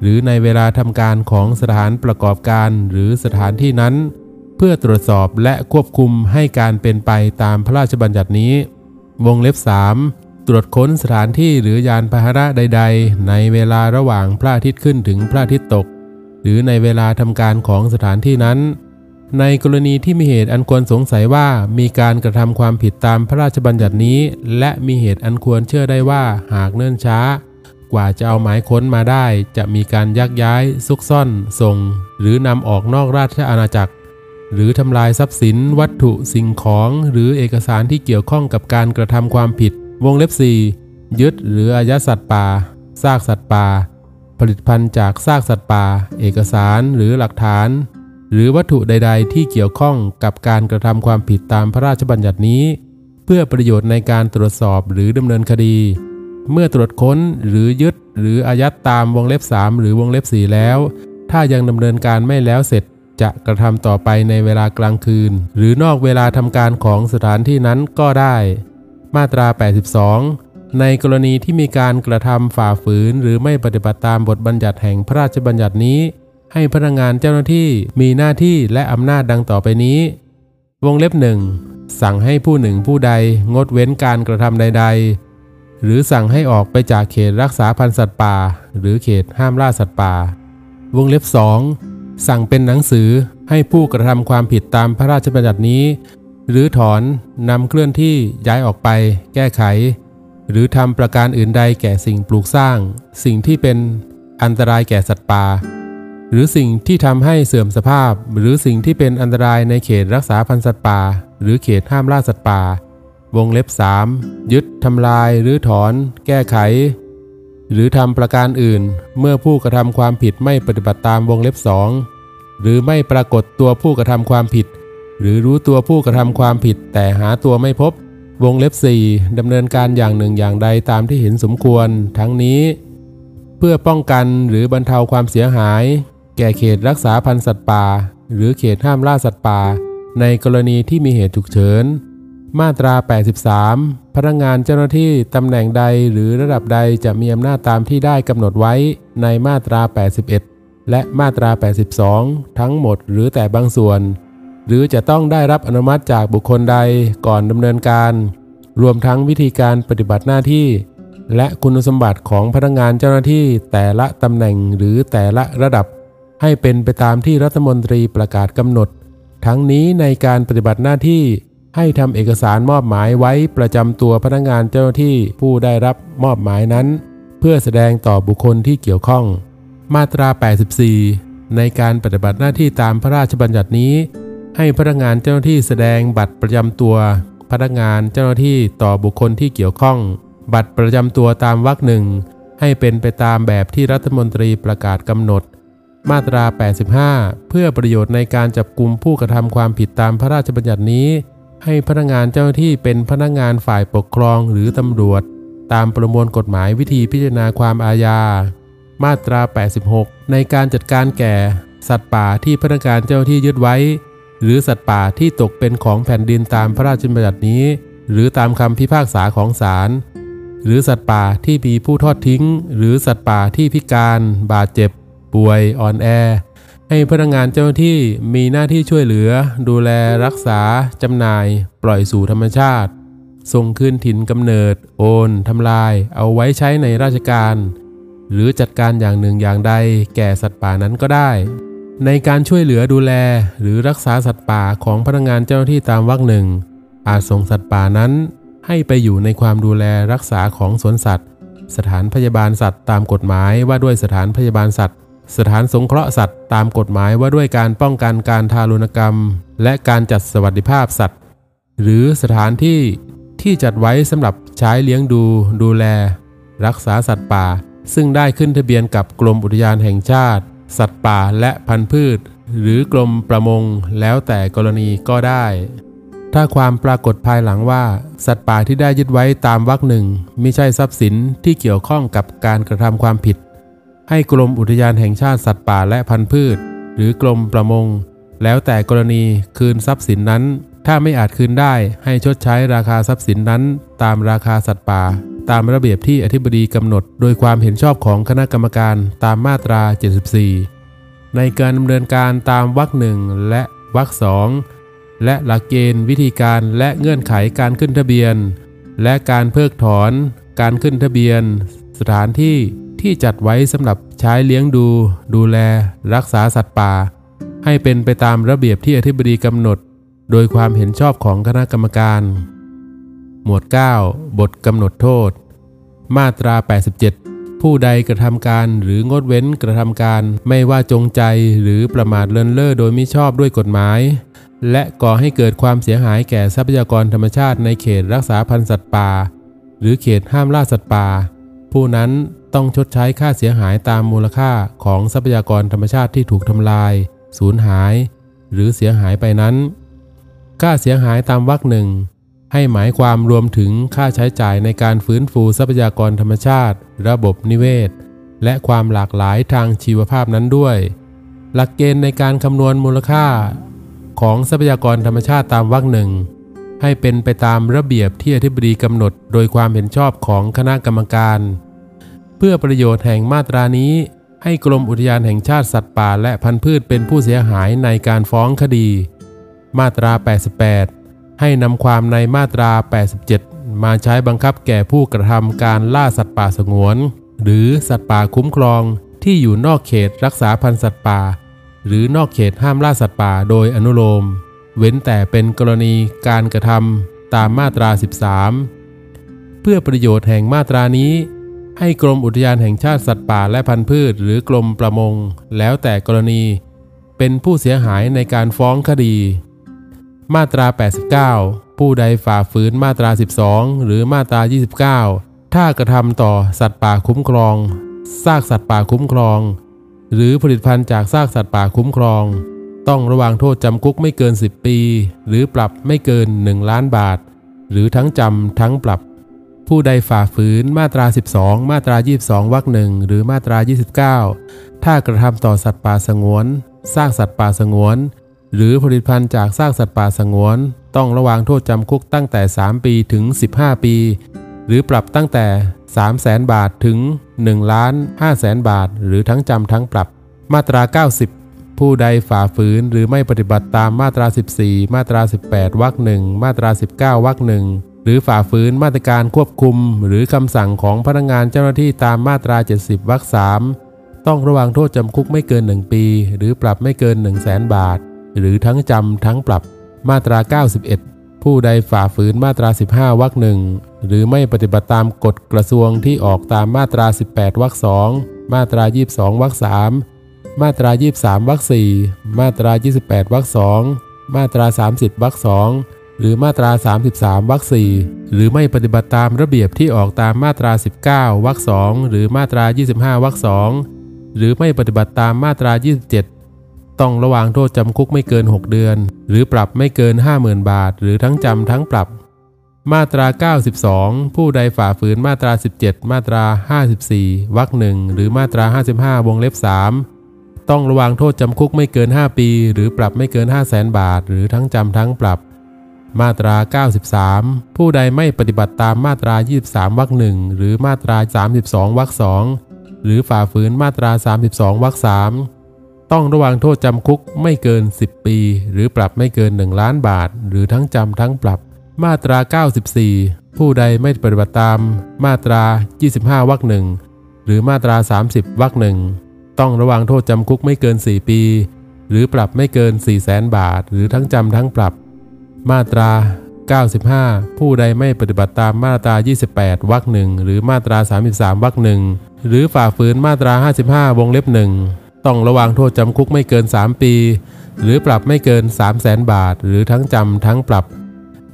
หรือในเวลาทำการของสถานประกอบการหรือสถานที่นั้น เพื่อตรวจสอบและควบคุมให้การเป็นไปตามพระราชบัญญัตินี้ วงเล็บ 3 ตรวจค้นสถานที่หรือยานพาหนะใด ๆ ในเวลาระหว่างพระอาทิตย์ขึ้นถึงพระอาทิตย์ตก หรือในเวลาทำการของสถานที่นั้น ในกรณีที่มีเหตุอันควรสงสัยว่ามีการกระทำความผิดตามพระราชบัญญัตินี้ และมีเหตุอันควรเชื่อได้ว่าหากเนิ่นช้า กว่าจะเอาหมายค้นมาได้ จะมีการยักย้าย ซุกซ่อน ส่ง หรือนำออกนอกราชอาณาจักร หรือทำลายทรัพย์สิน วัตถุสิ่งของ หรือเอกสารที่เกี่ยวข้องกับการกระทำความผิด วงเล็บยึดหรืออายัดสัตว์ป่าซากสัตว์ป่าผลิตภัณฑ์จากซากสัตว์ป่า เอกสารหรือหลักฐาน หรือวัตถุใด ๆ ที่เกี่ยวข้องกับการกระทำความผิดตามพระราชบัญญัตินี้ เพื่อประโยชน์ในการตรวจสอบหรือดำเนินคดี เมื่อตรวจค้นหรือยึดหรืออายัดตามวงเล็บ 3 หรือวงเล็บ 4 แล้ว ถ้ายังดำเนินการไม่แล้วเสร็จจะกระทำต่อไปในเวลากลางคืน หรือนอกเวลาทำการของสถานที่นั้นก็ได้ มาตรา 82 ในกรณีที่มีการกระทำฝ่าฝืนหรือไม่ปฏิบัติตามบทบัญญัติแห่งพระราชบัญญัตินี้ ให้พนักงานเจ้าหน้าที่มีหน้าที่และอำนาจดังต่อไปนี้ วงเล็บหนึ่งสั่งให้ผู้หนึ่งผู้ใดงดเว้นการกระทำใด ๆ หรือสั่งให้ออกไปจากเขตรักษาพันธุ์สัตว์ป่า หรือเขตห้ามล่าสัตว์ป่า วงเล็บสองสั่งเป็นหนังสือให้ผู้กระทำความผิดตามพระราชบัญญัตินี้ หรือถอนนำเคลื่อนที่ย้ายออกไป แก้ไข หรือทำประการอื่นใดแก่สิ่งปลูกสร้าง สิ่งที่เป็นอันตรายแก่สัตว์ป่า หรือสิ่งที่ทำให้เสื่อมสภาพ หรือสิ่งที่เป็นอันตรายในเขตรักษาพันธุ์สัตว์ป่า หรือเขตห้ามล่าสัตว์ป่า วงเล็บ 3 ยึดทำลายหรือถอน แก้ไข หรือทำประการอื่น เมื่อผู้กระทำความผิดไม่ปฏิบัติตามวงเล็บสองหรือไม่ปรากฏตัวผู้กระทำความผิด หรือรู้ตัวผู้กระทำความผิด แต่หาตัวไม่พบ วงเล็บ 4ดำเนินการอย่างหนึ่งอย่างใดตามที่เห็นสมควร ทั้งนี้ เพื่อป้องกันหรือบรรเทาความเสียหาย แก่เขตรักษาพันธุ์สัตว์ป่า หรือเขตห้ามล่าสัตว์ป่า ในกรณีที่มีเหตุฉุกเฉิน มาตรา 83 พนักงานเจ้าหน้าที่ตำแหน่งใดหรือระดับใดจะมีอำนาจตามที่ได้กำหนดไว้ในมาตรา 81 และมาตรา 82 ทั้งหมดหรือแต่บางส่วน หรือจะต้องได้รับอนุมัติจากบุคคลใดก่อนดำเนินการ รวมทั้งวิธีการปฏิบัติหน้าที่และคุณสมบัติของพนักงานเจ้าหน้าที่แต่ละตำแหน่งหรือแต่ละระดับ ให้เป็นไปตามที่รัฐมนตรีประกาศกำหนด ทั้งนี้ในการปฏิบัติหน้าที่ให้ทำเอกสารมอบหมายไว้ประจำตัวพนักงานเจ้าหน้าที่ผู้ได้รับมอบหมายนั้น เพื่อแสดงต่อบุคคลที่เกี่ยวข้อง มาตรา 84 ในการปฏิบัติหน้าที่ตามพระราชบัญญัตินี้ ให้พนักงานเจ้าหน้าที่แสดงบัตรประจำตัว พนักงานเจ้าหน้าที่ต่อบุคคลที่เกี่ยวข้อง บัตรประจำตัวตามวรรคหนึ่งให้เป็นไปตามแบบที่รัฐมนตรีประกาศกำหนด มาตรา 85 เพื่อประโยชน์ในการจับกลุ่มผู้กระทำความผิดตามพระราชบัญญัตินี้ ให้พนักงานเจ้าหน้าที่เป็นพนักงานฝ่ายปกครองหรือตำรวจ ตามประมวลกฎหมายวิธีพิจารณาความอาญา มาตรา 86 ในการจัดการแก่ สัตว์ป่าที่พนักงานเจ้าหน้าที่ยึดไว้ หรือสัตว์ป่าที่ตกเป็นของแผ่นดินตามพระราชบัญญัตินี้ หรือตามคำพิพากษาของศาลหรือสัตว์ป่าที่มีผู้ทอดทิ้ง หรือสัตว์ป่าที่พิการ บาดเจ็บ ป่วยอ่อนแอ ให้พนักงานเจ้าหน้าที่มีหน้าที่ช่วยเหลือ ดูแลรักษาจำหน่าย ปล่อยสู่ธรรมชาติ ส่งคืนถิ่นกำเนิด โอนทำลาย เอาไว้ใช้ในราชการ หรือจัดการอย่างหนึ่งอย่างใด แก่สัตว์ป่านั้นก็ได้ ในการช่วยเหลือดูแลหรือรักษาสัตว์ป่าของพนักงานเจ้าหน้าที่ตามวรรคหนึ่งอาจส่งสัตว์ป่านั้นให้ไปอยู่ในความดูแลรักษาของสวนสัตว์ สถานพยาบาลสัตว์ตามกฎหมายว่าด้วยสถานพยาบาลสัตว์ สถานสงเคราะห์สัตว์ตามกฎหมายว่าด้วยการป้องกันการทารุณกรรม และการจัดสวัสดิภาพสัตว์ หรือสถานที่ที่จัดไว้สำหรับใช้เลี้ยงดู ดูแล รักษาสัตว์ป่า ซึ่งได้ขึ้นทะเบียนกับกรมอุทยานแห่งชาติ สัตว์ป่าและพันธุ์พืช หรือกรมประมงแล้วแต่กรณีก็ได้ ถ้าความปรากฏภายหลังว่า สัตว์ป่าที่ได้ยึดไว้ตามวรรคหนึ่งไม่ใช่ทรัพย์สินที่เกี่ยวข้องกับการกระทำความผิด ให้กรมอุทยานแห่งชาติสัตว์ป่าและพันธุ์พืช หรือกรมประมง แล้วแต่กรณีคืนทรัพย์สินนั้น ถ้าไม่อาจคืนได้ให้ชดใช้ราคาทรัพย์สินนั้น ตามราคาสัตว์ป่า ตามระเบียบที่อธิบดีกำหนด โดยความเห็นชอบของคณะกรรมการตามมาตรา 74 ในการดำเนินการตามวรรคหนึ่งและวรรคสองและหลักเกณฑ์วิธีการและเงื่อนไขการขึ้นทะเบียน และการเพิกถอน การขึ้นทะเบียน สถานที่ ที่จัดไว้สำหรับใช้เลี้ยงดู ดูแล รักษาสัตว์ป่า ให้เป็นไปตามระเบียบที่อธิบดีกำหนด โดยความเห็นชอบของคณะกรรมการ หมวด 9 บทกำหนดโทษ มาตรา 87 ผู้ใดกระทำการหรืองดเว้นกระทำการไม่ว่าจงใจหรือประมาทเลินเล่อโดยไม่ชอบด้วยกฎหมาย และก่อให้เกิดความเสียหายแก่ทรัพยากรธรรมชาติในเขตรักษาพันธุ์สัตว์ป่า หรือเขตห้ามล่าสัตว์ป่า ผู้นั้น ต้องชดใช้ค่าเสียหายตามมูลค่าของทรัพยากรธรรมชาติที่ถูกทำลาย สูญหาย หรือเสียหายไปนั้น ค่าเสียหายตามวรรคหนึ่งให้หมายความรวมถึงค่าใช้จ่ายในการฟื้นฟูทรัพยากรธรรมชาติ ระบบนิเวศ และความหลากหลายทางชีวภาพนั้นด้วย หลักเกณฑ์ในการคำนวณมูลค่า ของทรัพยากรธรรมชาติตามวรรคหนึ่งให้เป็นไปตามระเบียบที่อธิบดีกำหนด โดยความเห็นชอบของคณะกรรมการ เพื่อประโยชน์แห่งมาตรานี้ ให้กรมอุทยานแห่งชาติสัตว์ป่าและพันธุ์พืชเป็นผู้เสียหายในการฟ้องคดี มาตรา 88 ให้นำความในมาตรา 87 มาใช้บังคับแก่ผู้กระทำการล่าสัตว์ป่าสงวน หรือสัตว์ป่าคุ้มครองที่อยู่นอกเขตรักษาพันธุ์สัตว์ป่า หรือนอกเขตห้ามล่าสัตว์ป่าโดยอนุโลม เว้นแต่เป็นกรณีการกระทำตามมาตรา 13 เพื่อประโยชน์แห่งมาตรานี้ ให้กรมอุทยานแห่งชาติสัตว์ป่าและพันธุ์พืช หรือกรมประมง แล้วแต่กรณี เป็นผู้เสียหายในการฟ้องคดี มาตรา 89 ผู้ใดฝ่าฝืนมาตรา 12 หรือมาตรา 29 ถ้ากระทำต่อสัตว์ป่าคุ้มครองซากสัตว์ป่าคุ้มครอง หรือผลิตภัณฑ์จากซากสัตว์ป่าคุ้มครอง ต้องระวางโทษจำคุกไม่เกิน 10 ปี หรือปรับไม่เกิน 1 ล้านบาท หรือทั้งจำทั้งปรับ ผู้ใดฝ่าฝืนมาตรา 12 มาตรา 22 วรรคหนึ่งหรือมาตรา 29 ถ้ากระทำต่อสัตว์ป่าสงวนสร้างสัตว์ป่าสงวน หรือผลิตภัณฑ์จากสร้างสัตว์ป่าสงวน ต้องระวางโทษจำคุกตั้งแต่ 3 ปีถึง 15 ปี หรือปรับตั้งแต่ 3 0 0แสนบาทถึง1ล้าน5แสนบาท หรือทั้งจำทั้งปรับ มาตรา 90ผู้ใดฝ่าฝืนหรือไม่ปฏิบัติตามมาตรา 14 มาตรา 18 วรรคหนึ่ง มาตรา 19 วรรคหนึ่ง หรือฝ่าฝืนมาตรการควบคุม หรือคำสั่งของพนักงานเจ้าหน้าที่ตามมาตรา 70 วรรคสามต้องระวังโทษจำคุกไม่เกิน 1 ปี หรือปรับไม่เกิน 1 0 0 0 0แสนบาท หรือทั้งจำทั้งปรับมาตรา 91 ผู้ใดฝ่าฝืนมาตรา 15 วรรคหนึ่งหรือไม่ปฏิบัติตามกฎกระทรวงที่ออกตามมาตรา 18 วรรคสองมาตรา 22 วรรคสามมาตรา 23 วรรค4มาตรา 28 วรรค2มาตรา 30 วรรค2 หรือมาตรา 33วรรค4หรือไม่ปฏิบัติตามระเบียบที่ออกตามมาตรา 19วรรค2หรือมาตรา 25วรรค2หรือไม่ปฏิบัติตามมาตรา 27 ต้องระวางโทษจำคุกไม่เกิน 6 เดือน หรือปรับไม่เกิน 50,000 บาท หรือทั้งจำทั้งปรับ มาตรา 92 ผู้ใดฝ่าฝืนมาตรา 17 มาตรา 54วรรคหนึ่งหรือมาตรา 55 วงเล็บ 3 ต้องระวังโทษจำคุกไม่เกิน 5 ปี หรือปรับไม่เกิน 5 0 0แสนบาท หรือทั้งจำทั้งปรับ มาตรา 93 ผู้ใดไม่ปฏิบัติตามมาตรา 23 วรรคหนึ่งหรือมาตรา 32 วรรคสองหรือฝ่าฝืนมาตรา 32 วรรคสามต้องระวังโทษจำคุกไม่เกิน 10 ปี หรือปรับไม่เกิน 1 ล้านบาท หรือทั้งจำทั้งปรับ มาตรา 94 ผู้ใดไม่ปฏิบัติตาม มาตรา 25 วรรคหนึ่งหรือมาตรา 30 วรรคหนึ่งต้องระวังโทษจำคุกไม่เกิน 4 ปี หรือปรับไม่เกิน 4 0 0แสนบาท หรือทั้งจำทั้งปรับ มาตรา 95 ผู้ใดไม่ปฏิบัติตามมาตรา 28 วรรคหนึ่งหรือมาตรา 33 วรรคหนึ่งหรือฝ่าฝืนมาตรา 55 วงเล็บหนึ่งต้องระวังโทษจำคุกไม่เกิน 3 ปี หรือปรับไม่เกิน 3 0 0แสนบาท หรือทั้งจำทั้งปรับ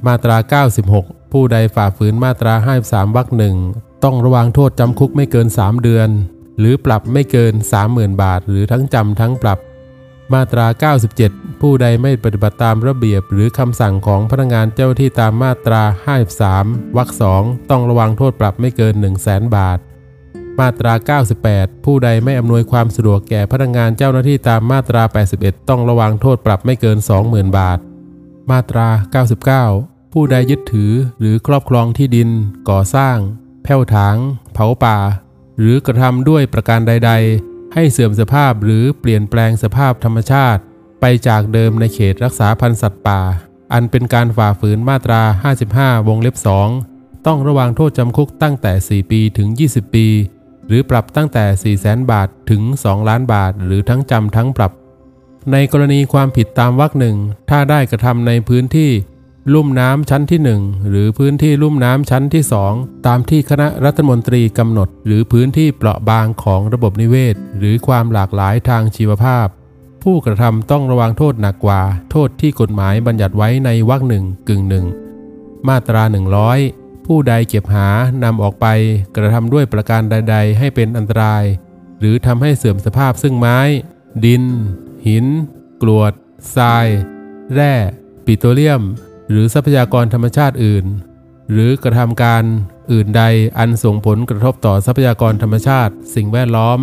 มาตรา 96 ผู้ใดฝ่าฝืนมาตรา 53 วรรคหนึ่งต้องระวังโทษจำคุกไม่เกิน 3 เดือน หรือปรับไม่เกิน 30,000 บาท หรือทั้งจำทั้งปรับ มาตรา 97 ผู้ใดไม่ปฏิบัติตามระเบียบ หรือคำสั่งของพนักงานเจ้าที่ตามมาตรา 53 วรรคสองต้องระวังโทษปรับไม่เกิน 1 0 0 0 0แสนบาท มาตรา 98 ผู้ใดไม่อำนวยความสะดวกแก่พนักงานเจ้าหน้าที่ตามมาตรา 81 ต้องระวังโทษปรับไม่เกิน 20,000 บาท มาตรา 99 ผู้ใดยึดถือหรือครอบครองที่ดิน ก่อสร้าง แผ่วถาง เผาป่า หรือกระทำด้วยประการใด ๆ ให้เสื่อมสภาพหรือเปลี่ยนแปลงสภาพธรรมชาติ ไปจากเดิมในเขตรักษาพันธุ์สัตว์ป่า อันเป็นการฝ่าฝืนมาตรา 55 วงเล็บ 2 ต้องระวังโทษจำคุกตั้งแต่ 4 ปีถึง 20 ปี หรือปรับตั้งแต่ 4 0 0แสนบาทถึง 2 ล้านบาท หรือทั้งจำทั้งปรับ ในกรณีความผิดตามวรรคหนึ่งถ้าได้กระทำในพื้นที่ ลุ่มน้ำชั้นที่ 1 หรือพื้นที่ลุ่มน้ำชั้นที่ 2 ตามที่คณะรัฐมนตรีกำหนด หรือพื้นที่เปราะบางของระบบนิเวศ หรือความหลากหลายทางชีวภาพ ผู้กระทำต้องระวังโทษหนักกว่า โทษที่กฎหมายบัญญัติไว้ในวรรคหนึ่งกึ่งหนึ่งมาตรา 100 ผู้ใดเก็บหานำออกไป กระทำด้วยประการใด ๆ ให้เป็นอันตราย หรือทำให้เสื่อมสภาพซึ่งไม้ ดิน หิน กรวดทราย แร่ ปิโตรเลียม หรือทรัพยากรธรรมชาติอื่น หรือกระทำการอื่นใดอันส่งผลกระทบต่อทรัพยากรธรรมชาติ สิ่งแวดล้อม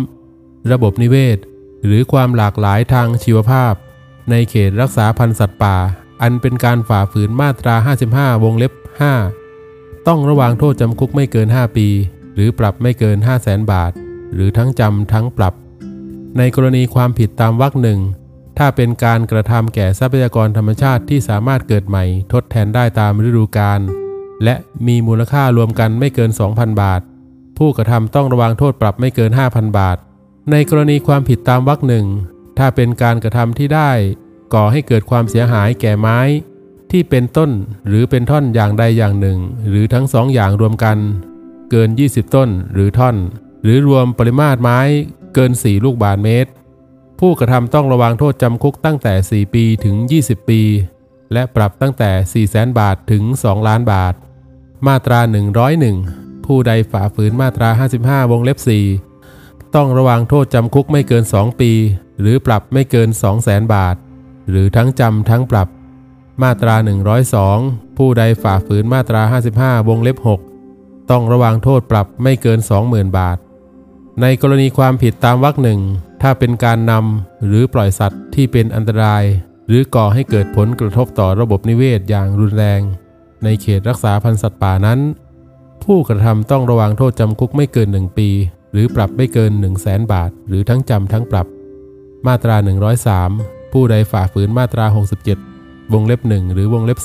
ระบบนิเวศ หรือความหลากหลายทางชีวภาพ ในเขตรักษาพันธุ์สัตว์ป่า อันเป็นการฝ่าฝืนมาตรา 55 วงเล็บ 5 ต้องระวางโทษจำคุกไม่เกิน 5 ปี หรือปรับไม่เกิน 5 0 0แสนบาท หรือทั้งจำทั้งปรับ ในกรณีความผิดตามวรรคหนึ่ง ถ้าเป็นการกระทำแก่ทรัพยากรธรรมชาติที่สามารถเกิดใหม่ ทดแทนได้ตามฤดูกาลและมีมูลค่ารวมกันไม่เกิน 2,000 บาท ผู้กระทำต้องระวังโทษปรับไม่เกิน 5,000 บาท ในกรณีความผิดตามวรรคหนึ่งถ้าเป็นการกระทำที่ได้ ก่อให้เกิดความเสียหายแก่ไม้ ที่เป็นต้นหรือเป็นท่อนอย่างใดอย่างหนึ่ง หรือทั้งสองอย่างรวมกัน เกิน 20 ต้นหรือท่อน หรือรวมปริมาตรไม้เกิน 4 ลูกบาศก์เมตร ผู้กระทำต้องระวังโทษจำคุกตั้งแต่ 4 ปีถึง 20 ปี และปรับตั้งแต่ 4 0 0 0 0 0บาทถึง 2 ล้านบาท มาตรา 101 ผู้ใดฝ่าฝืนมาตรา 55 วงเล็บ 4 ต้องระวังโทษจำคุกไม่เกิน 2 ปี หรือปรับไม่เกิน 200,000บาท หรือทั้งจำทั้งปรับ มาตรา 102 ผู้ใดฝ่าฝืนมาตรา 55 วงเล็บ 6 ต้องระวังโทษปรับไม่เกิน 20,000 บาท ในกรณีความผิดตามวรรคหนึ่ง ถ้าเป็นการนำหรือปล่อยสัตว์ที่เป็นอันตราย หรือก่อให้เกิดผลกระทบต่อระบบนิเวศอย่างรุนแรง ในเขตรักษาพันธุ์สัตว์ป่านั้น ผู้กระทำต้องระวังโทษจำคุกไม่เกิน 1 ปี หรือปรับไม่เกิน 1 0 0 0 0แสนบาท หรือทั้งจำทั้งปรับ มาตรา 103 ผู้ใดฝ่าฝืนมาตรา 67 วงเล็บ 1 หรือวงเล็บ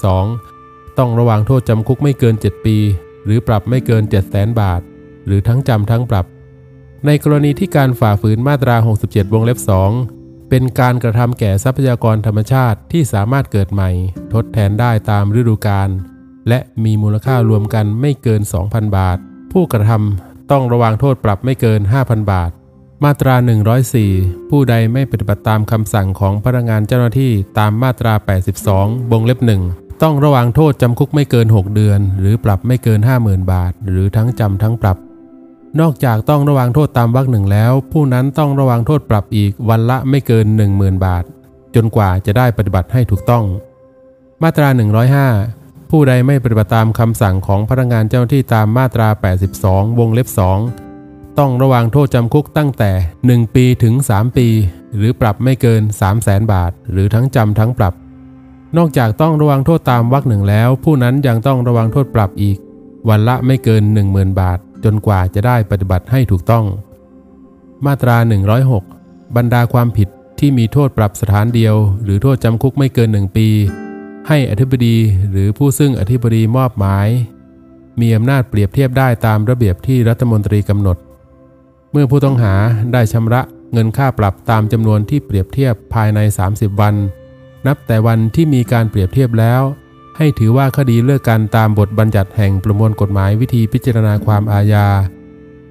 2 ต้องระวังโทษจำคุกไม่เกิน 7 ปี หรือปรับไม่เกิน 7 0 0แสนบาท หรือทั้งจำทั้งปรับ ในกรณีที่การฝ่าฝืนมาตรา 67 วงเล็บ 2 เป็นการกระทำแก่ทรัพยากรธรรมชาติที่สามารถเกิดใหม่ ทดแทนได้ตามฤดูกาลและมีมูลค่ารวมกันไม่เกิน 2,000 บาท ผู้กระทำต้องระวังโทษปรับไม่เกิน 5,000 บาท มาตรา 104 ผู้ใดไม่ปฏิบัติตามคำสั่งของพนักงานเจ้าหน้าที่ตามมาตรา 82 วงเล็บหนึ่งต้องระวังโทษจำคุกไม่เกิน 6 เดือน หรือปรับไม่เกิน 50,000 บาท หรือทั้งจำทั้งปรับ นอกจากต้องระวังโทษตามวรรคหนึ่งแล้ว ผู้นั้นต้องระวังโทษปรับอีกวันละไม่เกิน 10,000 บาท จนกว่าจะได้ปฏิบัติให้ถูกต้อง มาตรา 105 ผู้ใดไม่ปฏิบัติตามคำสั่งของพนักงานเจ้าหน้าที่ตามมาตรา 82 วงเล็บ 2 ต้องระวังโทษจำคุกตั้งแต่ 1 ปีถึง 3 ปี หรือปรับไม่เกิน 3 0 0แสนบาท หรือทั้งจำทั้งปรับ นอกจากต้องระวังโทษตามวรรคหนึ่งแล้ว ผู้นั้นยังต้องระวังโทษปรับอีก วันละไม่เกิน 10,000 บาท จนกว่าจะได้ปฏิบัติให้ถูกต้อง มาตรา 106 บรรดาความผิดที่มีโทษปรับสถานเดียว หรือโทษจำคุกไม่เกิน1ปี ให้อธิบดีหรือผู้ซึ่งอธิบดีมอบหมาย มีอำนาจเปรียบเทียบได้ตามระเบียบที่รัฐมนตรีกำหนด เมื่อผู้ต้องหาได้ชำระเงินค่าปรับตามจำนวนที่เปรียบเทียบภายใน 30 วัน นับแต่วันที่มีการเปรียบเทียบแล้ว ให้ถือว่าคดีเลิกกันตามบทบัญญัติแห่งประมวลกฎหมายวิธีพิจารณาความอาญา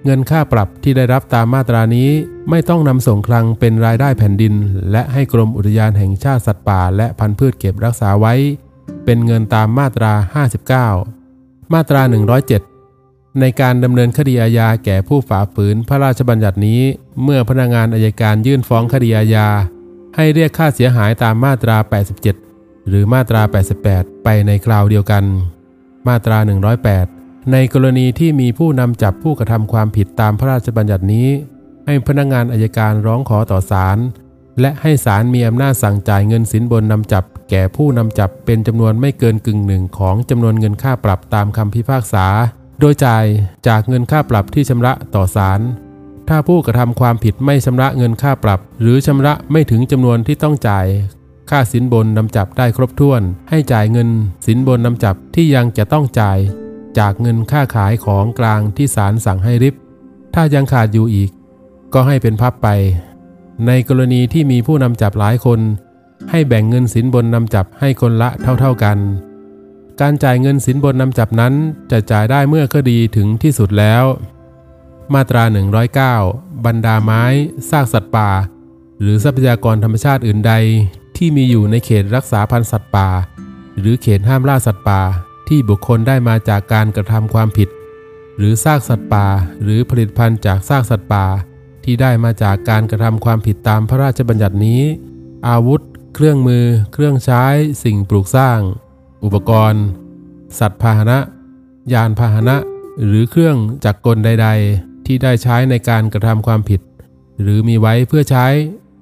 เงินค่าปรับที่ได้รับตามมาตรานี้ ไม่ต้องนำส่งคลังเป็นรายได้แผ่นดิน และให้กรมอุทยานแห่งชาติสัตว์ป่า และพันธุ์พืชเก็บรักษาไว้ เป็นเงินตามมาตรา 59 มาตรา 107ในการดำเนินคดีอาญาแก่ผู้ฝ่าฝืนพระราชบัญญัตินี้ เมื่อพนักงานอายการยื่นฟ้องคดีอาญา ให้เรียกค่าเสียหายตามมาตรา 87 หรือมาตรา 88 ไปในคราวเดียวกัน มาตรา 108 ในกรณีที่มีผู้นำจับผู้กระทำความผิดตามพระราชบัญญัตินี้ ให้พนักงานอายการร้องขอต่อศาลและให้ศาลมีอำนาจสั่งจ่ายเงินสินบนนำจับ แก่ผู้นำจับเป็นจำนวนไม่เกินกึ่งหนึ่งของจำนวนเงินค่าปรับตามคำพิพากษา โดยจ่ายจากเงินค่าปรับที่ชำระต่อศาลถ้าผู้กระทำความผิดไม่ชำระเงินค่าปรับ หรือชำระไม่ถึงจำนวนที่ต้องจ่าย ค่าสินบนนำจับได้ครบถ้วน ให้จ่ายเงิน สินบนนำจับที่ยังจะต้องจ่าย จากเงินค่าขายของกลางที่ศาลสั่งให้ริบ ถ้ายังขาดอยู่อีก ก็ให้เป็นพับไป ในกรณีที่มีผู้นำจับหลายคน ให้แบ่งเงินสินบนนำจับให้คนละเท่าๆกัน การจ่ายเงินสินบนนำจับนั้นจะจ่ายได้เมื่อคดีถึงที่สุดแล้ว มาตรา 109 บรรดาไม้ซากสัตว์ป่า หรือทรัพยากรธรรมชาติอื่นใด ที่มีอยู่ในเขตรักษาพันธุ์สัตว์ป่า หรือเขตห้ามล่าสัตว์ป่าที่บุคคลได้มาจากการกระทำความผิด หรือซากสัตว์ป่า หรือผลิตภัณฑ์จากซากสัตว์ป่า ที่ได้มาจากการกระทำความผิดตามพระราชบัญญัตินี้ อาวุธ เครื่องมือ เครื่องใช้ สิ่งปลูกสร้าง อุปกรณ์ สัตว์พาหนะ ยานพาหนะ หรือเครื่องจักรกลใด ๆ ที่ได้ใช้ในการกระทำความผิด หรือมีไว้เพื่อใช้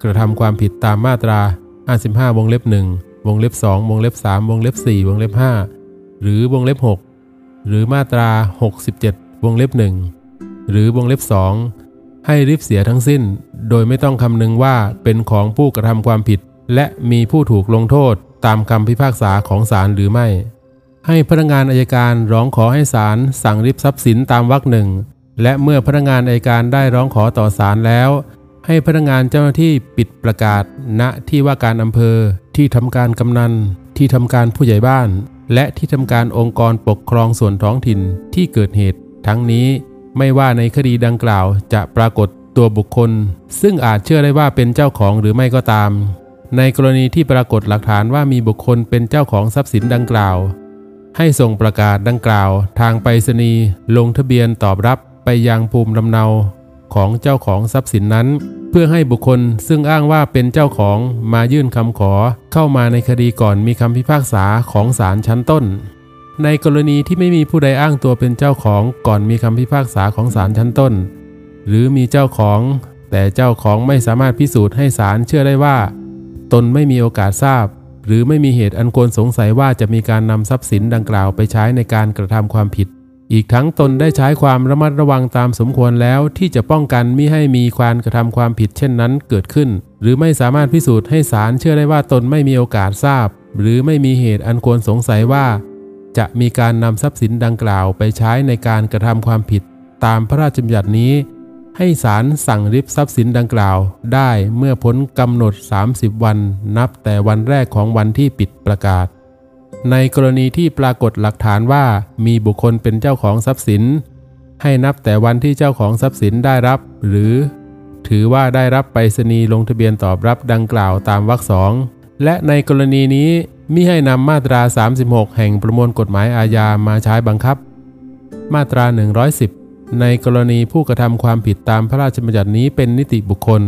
กระทำความผิดตามมาตรา 55 วงเล็บ 1 วงเล็บ 2 วงเล็บ 3 วงเล็บ 4 วงเล็บ 5 หรือวงเล็บ 6 หรือมาตรา 67 วงเล็บ 1 หรือวงเล็บ 2 ให้ริบเสียทั้งสิ้น โดยไม่ต้องคำนึงว่าเป็นของผู้กระทำความผิด และมีผู้ถูกลงโทษตามคำพิพากษาของศาลหรือไม่ ให้พนักงานอายการร้องขอให้ศาลสั่งริบทรัพย์สินตามวรรคหนึ่งและเมื่อพนักงานอายการได้ร้องขอต่อศาลแล้ว ให้พนักงานเจ้าหน้าที่ปิดประกาศ ณที่ว่าการอำเภอ ที่ทำการกำนัน ที่ทำการผู้ใหญ่บ้าน และที่ทำการองค์กรปกครองส่วนท้องถิ่นที่เกิดเหตุ ทั้งนี้ไม่ว่าในคดีดังกล่าวจะปรากฏตัวบุคคล ซึ่งอาจเชื่อได้ว่าเป็นเจ้าของหรือไม่ก็ตาม ในกรณีที่ปรากฏหลักฐานว่ามีบุคคลเป็นเจ้าของทรัพย์สินดังกล่าว ให้ส่งประกาศดังกล่าว ทางไปรษณีย์ลงทะเบียนตอบรับไปยังภูมิลำเนา ของเจ้าของทรัพย์สินนั้น เพื่อให้บุคคลซึ่งอ้างว่าเป็นเจ้าของมายื่นคำขอ เข้ามาในคดีก่อนมีคำพิพากษาของศาลชั้นต้น ในกรณีที่ไม่มีผู้ใดอ้างตัวเป็นเจ้าของก่อนมีคำพิพากษาของศาลชั้นต้น หรือมีเจ้าของ แต่เจ้าของไม่สามารถพิสูจน์ให้ศาลเชื่อได้ว่า ตนไม่มีโอกาสทราบ หรือไม่มีเหตุอันควรสงสัยว่าจะมีการนำทรัพย์สินดังกล่าวไปใช้ในการกระทำความผิด อีกทั้งตนได้ใช้ความระมัดระวังตามสมควรแล้ว ที่จะป้องกันมิให้มีการกระทำความผิดเช่นนั้นเกิดขึ้น หรือไม่สามารถพิสูจน์ให้ศาลเชื่อได้ว่าตนไม่มีโอกาสทราบ หรือไม่มีเหตุอันควรสงสัยว่า จะมีการนำทรัพย์สินดังกล่าวไปใช้ในการกระทำความผิด ตามพระราชบัญญัตินี้ ให้ศาลสั่งริบทรัพย์สินดังกล่าว ได้เมื่อพ้นกำหนด 30 วัน นับแต่วันแรกของวันที่ปิดประกาศ ในกรณีที่ปรากฏหลักฐานว่ามีบุคคลเป็นเจ้าของทรัพย์สิน ให้นับแต่วันที่เจ้าของทรัพย์สินได้รับ หรือ ถือว่าได้รับไปรษณีย์ลงทะเบียนตอบรับดังกล่าวตามวรรคสองและในกรณีนี้มิให้นำมาตรา 36 แห่งประมวลกฎหมายอาญามาใช้บังคับ มาตรา 110 ในกรณีผู้กระทำความผิดตามพระราชบัญญัตินี้เป็นนิติบุคคล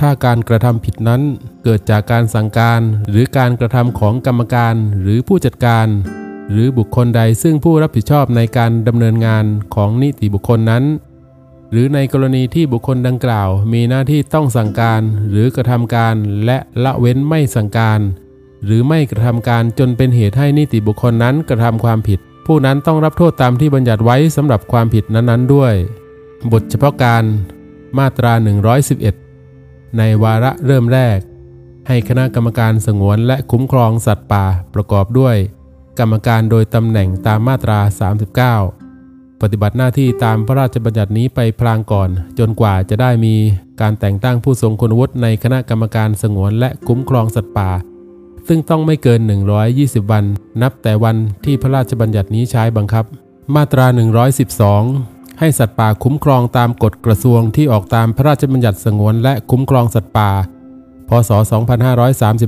ถ้าการกระทำผิดนั้น เกิดจากการสั่งการ หรือการกระทำของกรรมการหรือผู้จัดการ หรือบุคคลใดซึ่งผู้รับผิดชอบในการดำเนินงานของนิติบุคคลนั้น หรือในกรณีที่บุคคลดังกล่าว มีหน้าที่ต้องสั่งการหรือกระทำการและละเว้นไม่สั่งการ หรือไม่กระทำการจนเป็นเหตุให้นิติบุคคลนั้นกระทำความผิด ผู้นั้นต้องรับโทษตามที่บัญญัติไว้สำหรับความผิดนั้นๆด้วย บทเฉพาะการ มาตรา 111 ในวาระเริ่มแรก ให้คณะกรรมการสงวนและคุ้มครองสัตว์ป่าประกอบด้วย กรรมการโดยตำแหน่งตามมาตรา 39 ปฏิบัติหน้าที่ตามพระราชบัญญัตินี้ไปพลางก่อน จนกว่าจะได้มีการแต่งตั้งผู้ทรงคุณวุฒิในคณะกรรมการสงวนและคุ้มครองสัตว์ป่า ซึ่งต้องไม่เกิน 120 วัน นับแต่วันที่พระราชบัญญัตินี้ใช้บังคับ มาตรา 112 ให้สัตว์ป่าคุ้มครองตามกฎกระทรวงที่ออกตามพระราชบัญญัติสงวนและคุ้มครองสัตว์ป่า พศ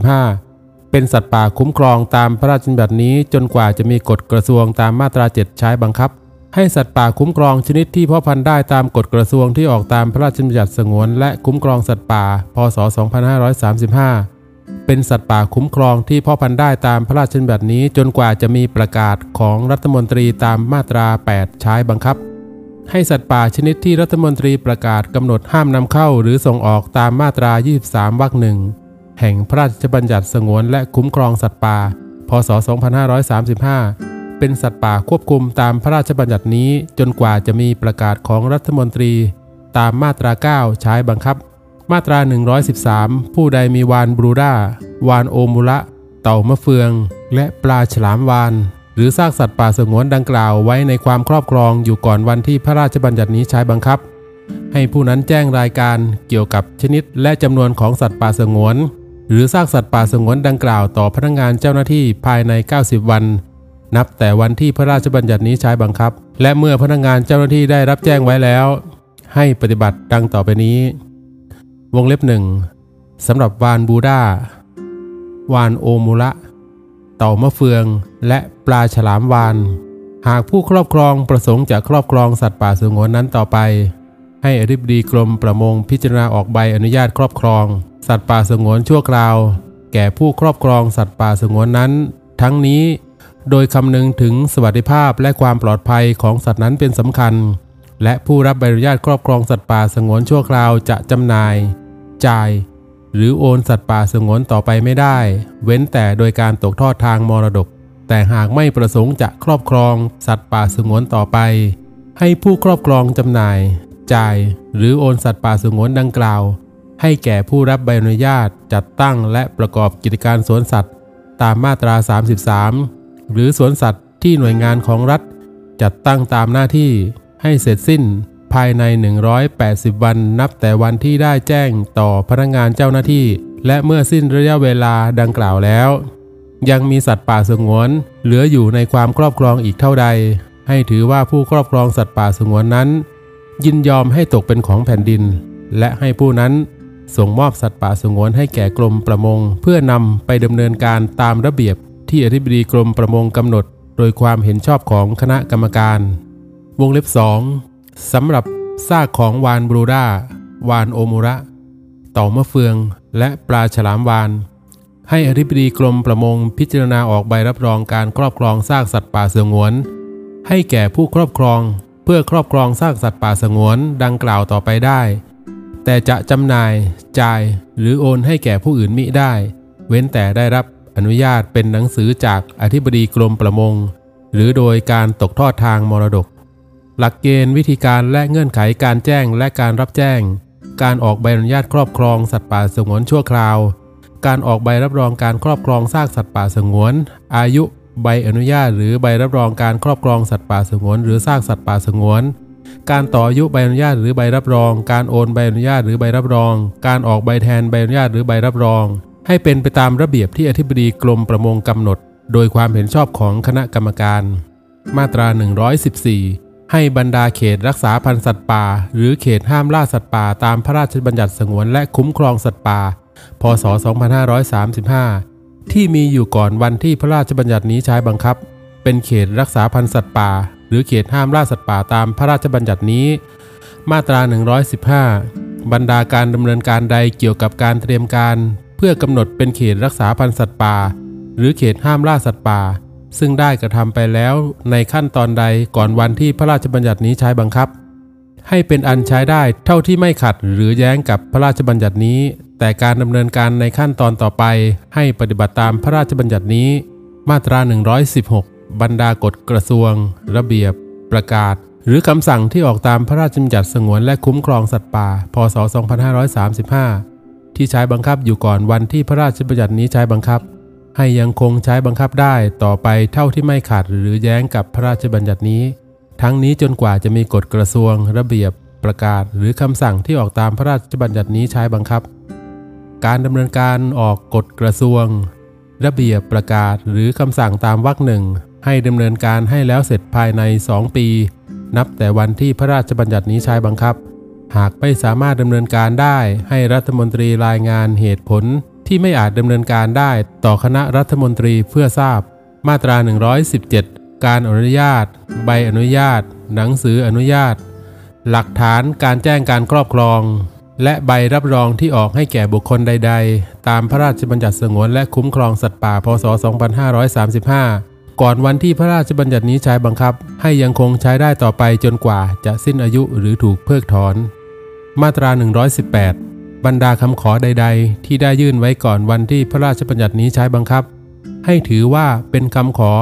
2535 เป็นสัตว์ป่าคุ้มครองตามพระราชบัญญัตินี้จนกว่าจะมีกฎกระทรวงตามมาตรา 7 ใช้บังคับ ให้สัตว์ป่าคุ้มครองชนิดที่เพาะพันธุ์ได้ตามกฎกระทรวงที่ออกตามพระราชบัญญัติสงวนและคุ้มครองสัตว์ป่า พศ 2535เป็นสัตว์ป่าคุ้มครองที่เพาะพันธุ์ได้ตามพระราชบัญญัตินี้จนกว่าจะมีประกาศของรัฐมนตรีตามมาตรา 8 ใช้บังคับ ให้สัตว์ป่าชนิดที่รัฐมนตรีประกาศกำหนดห้ามนำเข้าหรือส่งออกตามมาตรา 23 วรรคหนึ่งแห่งพระราชบัญญัติสงวนและคุ้มครองสัตว์ป่า พศ 2535 เป็นสัตว์ป่าควบคุมตามพระราชบัญญัตินี้จนกว่าจะมีประกาศของรัฐมนตรี ตามมาตรา 9 ใช้บังคับ มาตรา 113 ผู้ใดมีวานบรูด้าวานโอมุระ เต่ามะเฟือง และปลาฉลามวาน หรือซากสัตว์ป่าสงวนดังกล่าวไว้ในความครอบครองอยู่ก่อนวันที่พระราชบัญญัตินี้ใช้บังคับ ให้ผู้นั้นแจ้งรายการเกี่ยวกับชนิดและจำนวนของสัตว์ป่าสงวน หรือซากสัตว์ป่าสงวนดังกล่าวต่อพนักงานเจ้าหน้าที่ภายใน 90 วัน นับแต่วันที่พระราชบัญญัตินี้ใช้บังคับ และเมื่อพนักงานเจ้าหน้าที่ได้รับแจ้งไว้แล้ว ให้ปฏิบัติดังต่อไปนี้ วงเล็บหนึ่งสำหรับวานบูดาวานโอมูระ เต่ามะเฟือง และปลาฉลามวาน หากผู้ครอบครองประสงค์จะครอบครองสัตว์ป่าสงวนนั้นต่อไป ให้อธิบดีกรมประมงพิจารณาออกใบอนุญาตครอบครอง สัตว์ป่าสงวนชั่วคราว แก่ผู้ครอบครองสัตว์ป่าสงวนนั้น ทั้งนี้ โดยคำนึงถึงสวัสดิภาพและความปลอดภัยของสัตว์นั้นเป็นสำคัญ และผู้รับใบอนุญาตครอบครองสัตว์ป่าสงวนชั่วคราวจะจำหน่าย จ่าย หรือโอนสัตว์ป่าสงวนต่อไปไม่ได้ เว้นแต่โดยการตกทอดทางมรดก แต่หากไม่ประสงค์จะครอบครองสัตว์ป่าสงวนต่อไป ให้ผู้ครอบครองจำหน่าย จ่าย หรือโอนสัตว์ป่าสงวนดังกล่าว ให้แก่ผู้รับใบอนุญาตจัดตั้งและประกอบกิจการสวนสัตว์ ตามมาตรา 33 หรือสวนสัตว์ที่หน่วยงานของรัฐ จัดตั้งตามหน้าที่ให้เสร็จสิ้น ภายใน 180 วันนับแต่วันที่ได้แจ้งต่อพนักงานเจ้าหน้าที่ และเมื่อสิ้นระยะเวลาดังกล่าวแล้ว ยังมีสัตว์ป่าสงวน เหลืออยู่ในความครอบครองอีกเท่าใด ให้ถือว่าผู้ครอบครองสัตว์ป่าสงวนนั้น ยินยอมให้ตกเป็นของแผ่นดิน และให้ผู้นั้นส่งมอบสัตว์ป่าสงวนให้แก่กรมประมง เพื่อนำไปดำเนินการตามระเบียบที่อธิบดีกรมประมงกำหนด โดยความเห็นชอบของคณะกรรมการ วงเล็บ2 สำหรับซากของวานบรูด้าวานโอมุระ เต่ามะเฟือง และปลาฉลามวาน ให้อธิบดีกรมประมงพิจารณาออกใบรับรองการครอบครองซากสัตว์ป่าสงวน ให้แก่ผู้ครอบครองเพื่อครอบครองซากสัตว์ป่าสงวนดังกล่าวต่อไปได้ แต่จะจำหน่ายจ่ายหรือโอนให้แก่ผู้อื่นมิได้ เว้นแต่ได้รับอนุญาตเป็นหนังสือจากอธิบดีกรมประมง หรือโดยการตกทอดทางมรดก หลักเกณฑ์วิธีการและเงื่อนไขการแจ้งและการรับแจ้ง การออกใบอนุญาตครอบครองสัตว์ป่าสงวนชั่วคราว การออกใบรับรองการครอบครองซากสัตว์ป่าสงวน อายุ ใบอนุญาต หรือใบรับรองการครอบครองสัตว์ป่าสงวน หรือซากสัตว์ป่าสงวน การต่ออายุใบอนุญาตหรือใบรับรอง การโอนใบอนุญาตหรือใบรับรอง การออกใบแทนใบอนุญาตหรือใบรับรอง ให้เป็นไปตามระเบียบที่อธิบดีกรมประมงกำหนด โดยความเห็นชอบของคณะกรรมการ มาตรา 114 ให้บรรดาเขตรักษาพันธุ์สัตว์ป่า หรือเขตห้ามล่าสัตว์ป่าตามพระราชบัญญัติสงวนและคุ้มครองสัตว์ป่า พศ 2535 ที่มีอยู่ก่อนวันที่พระราชบัญญัตินี้ใช้บังคับ เป็นเขตรักษาพันธุ์สัตว์ป่า หรือเขตห้ามล่าสัตว์ป่าตามพระราชบัญญัตินี้ มาตรา 115 บรรดาการดำเนินการใดเกี่ยวกับการเตรียมการ เพื่อกำหนดเป็นเขตรักษาพันธุ์สัตว์ป่า หรือเขตห้ามล่าสัตว์ป่า ซึ่งได้กระทำไปแล้วในขั้นตอนใดก่อนวันที่พระราชบัญญัตินี้ใช้บังคับ ให้เป็นอันใช้ได้เท่าที่ไม่ขัดหรือแย้งกับพระราชบัญญัตินี้ แต่การดำเนินการในขั้นตอนต่อไป ให้ปฏิบัติตามพระราชบัญญัตินี้ มาตรา 116 บรรดากฎกระทรวง ระเบียบ ประกาศ หรือคำสั่งที่ออกตามพระราชบัญญัติสงวนและคุ้มครองสัตว์ป่า พศ 2535 ที่ใช้บังคับอยู่ก่อนวันที่พระราชบัญญัตินี้ใช้บังคับ ให้ยังคงใช้บังคับได้ต่อไปเท่าที่ไม่ขัดหรือแย้งกับพระราชบัญญัตินี้ ทั้งนี้จนกว่าจะมีกฎกระทรวง ระเบียบ ประกาศ หรือคำสั่งที่ออกตามพระราชบัญญัตินี้ใช้บังคับ การดำเนินการออกกฎกระทรวง ระเบียบประกาศหรือคำสั่งตามวรรคหนึ่งให้ดำเนินการให้แล้วเสร็จภายใน 2 ปี นับแต่วันที่พระราชบัญญัตินี้ใช้บังคับ หากไม่สามารถดำเนินการได้ให้รัฐมนตรีรายงานเหตุผล ที่ไม่อาจดำเนินการได้ต่อคณะรัฐมนตรีเพื่อทราบ มาตรา 117 การอนุญาต ใบอนุญาต หนังสืออนุญาต หลักฐานการแจ้งการครอบครอง และใบรับรองที่ออกให้แก่บุคคลใด ๆ ตามพระราชบัญญัติสงวนและคุ้มครองสัตว์ป่า พศ 2535 ก่อนวันที่พระราชบัญญัตินี้ใช้บังคับ ให้ยังคงใช้ได้ต่อไปจนกว่าจะสิ้นอายุหรือถูกเพิกถอน มาตรา 118 บรรดาคำขอใด ๆ ที่ได้ยื่นไว้ก่อนวันที่พระราชบัญญัตินี้ใช้บังคับ ให้ถือว่าเป็นคำขอ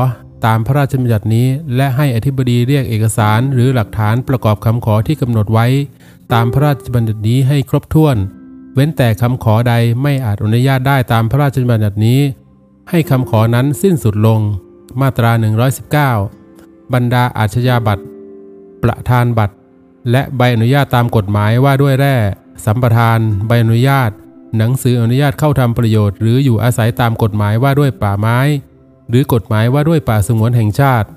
ตามพระราชบัญญัตินี้ และให้อธิบดีเรียกเอกสารหรือหลักฐานประกอบคำขอที่กำหนดไว้ ตามพระราชบัญญัตินี้ให้ครบถ้วน เว้นแต่คำขอใดไม่อาจอนุญาตได้ตามพระราชบัญญัตินี้ ให้คำขอนั้นสิ้นสุดลง มาตรา 119 บรรดาอาชญาบัตรประธานบัตรและใบอนุญาตตามกฎหมายว่าด้วยแร่ สัมปทาน ใบอนุญาต หนังสืออนุญาตเข้าทำประโยชน์หรืออยู่อาศัยตามกฎหมายว่าด้วยป่าไม้ หรือกฎหมายว่าด้วยป่าสงวนแห่งชาติ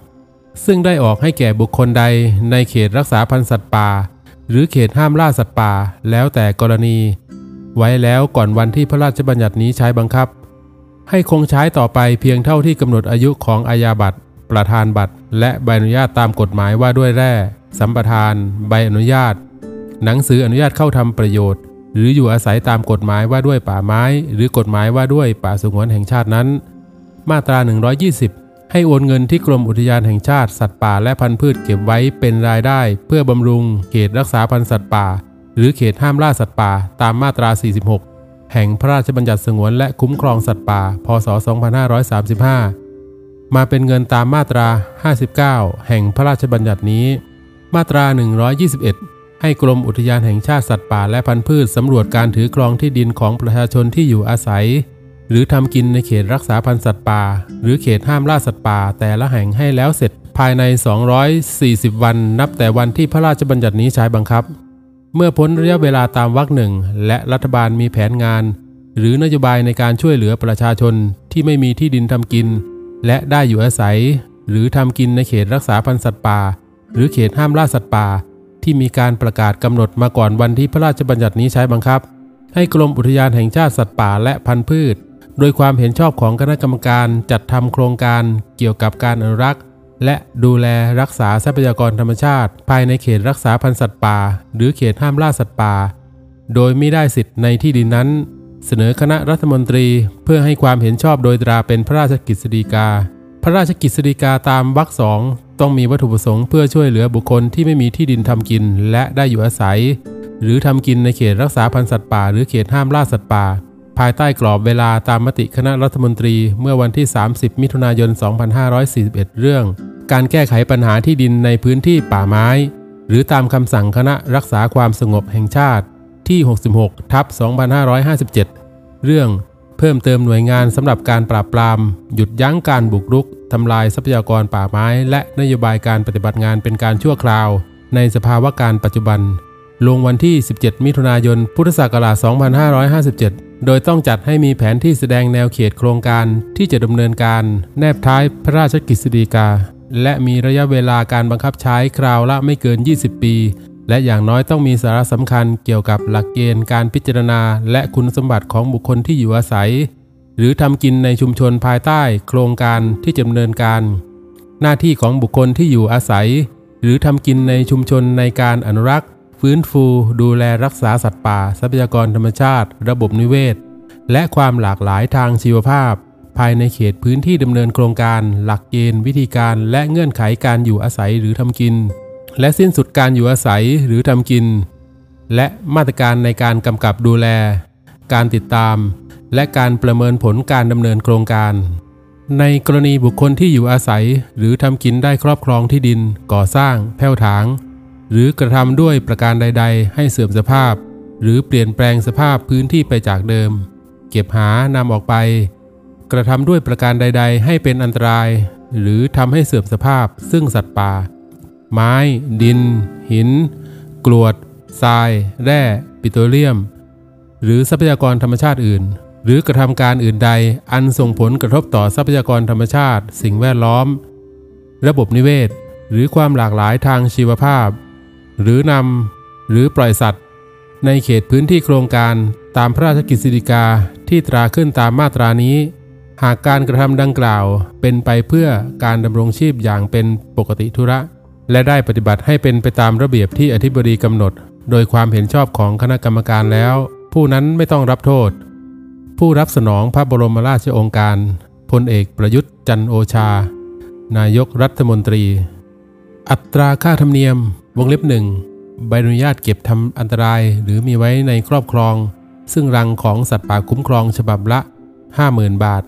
ซึ่งได้ออกให้แก่บุคคลใดในเขตรักษาพันธุ์สัตว์ป่า หรือเขตห้ามล่าสัตว์ป่า แล้วแต่กรณี ไว้แล้วก่อนวันที่พระราชบัญญัตินี้ใช้บังคับ ให้คงใช้ต่อไปเพียงเท่าที่กำหนดอายุของอาญาบัตรประธานบัตรและใบอนุญาตตามกฎหมายว่าด้วยแร่ สัมปทาน ใบอนุญาต หนังสืออนุญาตเข้าทำประโยชน์ หรืออยู่อาศัยตามกฎหมายว่าด้วยป่าไม้ หรือกฎหมายว่าด้วยป่าสงวนแห่งชาตินั้น มาตรา 120 ให้โอนเงินที่กรมอุทยานแห่งชาติสัตว์ป่าและพันธุ์พืชเก็บไว้เป็นรายได้ เพื่อบำรุง เขตรักษาพันธุ์สัตว์ป่า หรือเขตห้ามล่าสัตว์ป่า ตามมาตรา 46 แห่งพระราชบัญญัติสงวนและคุ้มครองสัตว์ป่า พศ 2535 มาเป็นเงินตามมาตรา 59 แห่งพระราชบัญญัตินี้ มาตรา 121 ให้กรมอุทยานแห่งชาติสัตว์ป่าและพันธุ์พืชสำรวจการถือครองที่ดินของประชาชนที่อยู่อาศัย หรือทำกินในเขตรักษาพันธุ์สัตว์ป่า หรือเขตห้ามล่าสัตว์ป่า แต่ละแห่งให้แล้วเสร็จภายใน 240 วัน นับแต่วันที่พระราชบัญญัตินี้ใช้บังคับ เมื่อพ้นระยะเวลาตามวรรคหนึ่งและรัฐบาลมีแผนงาน หรือนโยบายในการช่วยเหลือประชาชนที่ไม่มีที่ดินทำกิน และได้อยู่อาศัย หรือทำกินในเขตรักษาพันธุ์สัตว์ป่า หรือเขตห้ามล่าสัตว์ป่า ที่มีการประกาศกำหนดมาก่อนวันที่พระราชบัญญัตินี้ใช้บังคับ ให้กรมอุทยานแห่งชาติสัตว์ป่าและพันธุ์พืช โดยความเห็นชอบของคณะกรรมการจัดทำโครงการเกี่ยวกับการอนุรักษ์ และดูแลรักษาทรัพยากรธรรมชาติ ภายในเขตรักษาพันธุ์สัตว์ป่า หรือเขตห้ามล่าสัตว์ป่า โดยไม่ได้สิทธิ์ในที่ดินนั้น เสนอคณะรัฐมนตรีเพื่อให้ความเห็นชอบโดยตราเป็นพระราชกิจสีกา พระราชกิจสีกาตามวรรคสอง ต้องมีวัตถุประสงค์เพื่อช่วยเหลือบุคคลที่ไม่มีที่ดินทำกิน และได้อยู่อาศัย หรือทำกินในเขตรักษาพันธุ์สัตว์ป่า หรือเขตห้ามล่าสัตว์ป่า ภายใต้กรอบเวลาตามมติคณะรัฐมนตรีเมื่อวันที่ 30 มิถุนายน 2541 เรื่อง การแก้ไขปัญหาที่ดินในพื้นที่ป่าไม้ หรือตามคำสั่งคณะรักษาความสงบแห่งชาติที่ 66 ทับ 2557 เรื่อง เพิ่มเติมหน่วยงานสำหรับการปราบปราม หยุดยั้งการบุกรุกทำลายทรัพยากรป่าไม้ และนโยบายการปฏิบัติงานเป็นการชั่วคราว ในสภาวะการปัจจุบัน ลงวันที่ 17 มิถุนายน พุทธศักราช 2557 โดยต้องจัดให้มีแผนที่แสดงแนวเขตโครงการที่จะดำเนินการ แนบท้ายพระราชกฤษฎีกา และมีระยะเวลาการบังคับใช้คราวละไม่เกิน 20 ปี และอย่างน้อยต้องมีสาระสำคัญเกี่ยวกับหลักเกณฑ์การพิจารณา และคุณสมบัติของบุคคลที่อยู่อาศัย หรือทำกินในชุมชนภายใต้โครงการที่ดำเนินการ หน้าที่ของบุคคลที่อยู่อาศัย หรือทำกินในชุมชนในการอนุรักษ์ ฟื้นฟู ดูแลรักษาสัตว์ป่า ทรัพยากรธรรมชาติ ระบบนิเวศ และความหลากหลายทางชีวภาพ ภายในเขตพื้นที่ดำเนินโครงการ หลักเกณฑ์ วิธีการ และเงื่อนไขการอยู่อาศัยหรือทำกิน และสิ้นสุดการอยู่อาศัยหรือทำกิน และมาตรการในการกำกับดูแล การติดตาม และการประเมินผลการดำเนินโครงการ ในกรณีบุคคลที่อยู่อาศัย หรือทำกินได้ครอบครองที่ดิน ก่อสร้าง แผ่วถาง หรือกระทำด้วยประการใด ๆ ให้เสื่อมสภาพ หรือเปลี่ยนแปลงสภาพพื้นที่ไปจากเดิม เก็บหานำออกไป กระทำด้วยประการใด ๆ ให้เป็นอันตราย หรือทำให้เสื่อมสภาพ ซึ่งสัตว์ป่า ไม้ ดิน หิน กรวดทราย แร่ ปิโตรเลียม หรือทรัพยากรธรรมชาติอื่น หรือกระทำการอื่นใด อันส่งผลกระทบต่อทรัพยากรธรรมชาติ สิ่งแวดล้อม ระบบนิเวศ หรือความหลากหลายทางชีวภาพ หรือนำหรือปล่อยสัตว์ ในเขตพื้นที่โครงการตามพระราชกฤษฎีกาที่ตราขึ้นตามมาตรานี้ หากการกระทำดังกล่าวเป็นไปเพื่อการดำรงชีพอย่างเป็นปกติธุระ และได้ปฏิบัติให้เป็นไปตามระเบียบที่อธิบดีกำหนด โดยความเห็นชอบของคณะกรรมการแล้ว ผู้นั้นไม่ต้องรับโทษ ผู้รับสนองพระบรมราชโองการพลเอกประยุทธ์จันโอชา นายกรัฐมนตรี อัตราค่าธรรมเนียม วงเล็บหนึ่งใบอนุญาตเก็บทำอันตรายหรือมีไว้ในครอบครอง ซึ่งรังของสัตว์ป่าคุ้มครองฉบับละ 50,000 บาท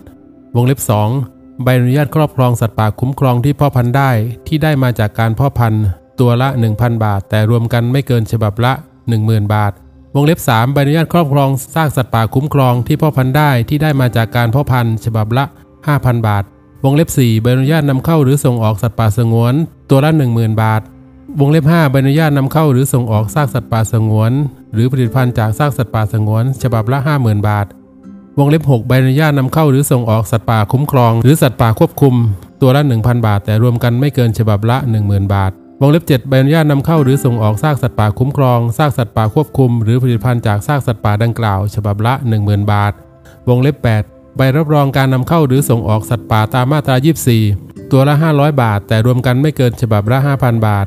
วงเล็บ2 ใบอนุญาตครอบครองสัตว์ป่าคุ้มครองที่พ่อพันธุ์ได้ ที่ได้มาจากการพ่อพันธุ์ตัวละ 1,000 บาท แต่รวมกันไม่เกินฉบับละ 10,000 บาท วงเล็บ 3 ใบอนุญาตครอบครองซากสัตว์ป่าคุ้มครองที่พ่อพันธุ์ได้ที่ได้มาจากการพ่อพันธุ์ฉบับละ 5,000 บาท วงเล็บ 4 ใบอนุญาตนำเข้าหรือส่งออกสัตว์ป่าสงวน ตัวละ 10,000 บาท วงเล็บ 5 ใบอนุญาตนำเข้าหรือส่งออกซากสัตว์ป่าสงวน หรือผลิตภัณฑ์จากซากสัตว์ป่าสงวน ฉบับละ 50,000 บาท วงเล็บ 6 ใบอนุญาตนำเข้าหรือส่งออกสัตว์ป่าคุ้มครอง หรือสัตว์ป่าควบคุม ตัวละ 1,000 บาท แต่รวมกันไม่เกินฉบับละ 10,000 บาท วงเล็บ 7 ใบอนุญาตนำเข้าหรือส่งออกซากสัตว์ป่าคุ้มครองซากสัตว์ป่าควบคุม หรือผลิตภัณฑ์จากซากสัตว์ป่าดังกล่าว ฉบับละ 10,000 บาท วงเล็บ 8 ใบรับรองการนำเข้าหรือส่งออกสัตว์ป่าตามมาตรา 24 ตัวละ 500 บาท แต่รวมกันไม่เกินฉบับละ 5,000 บาท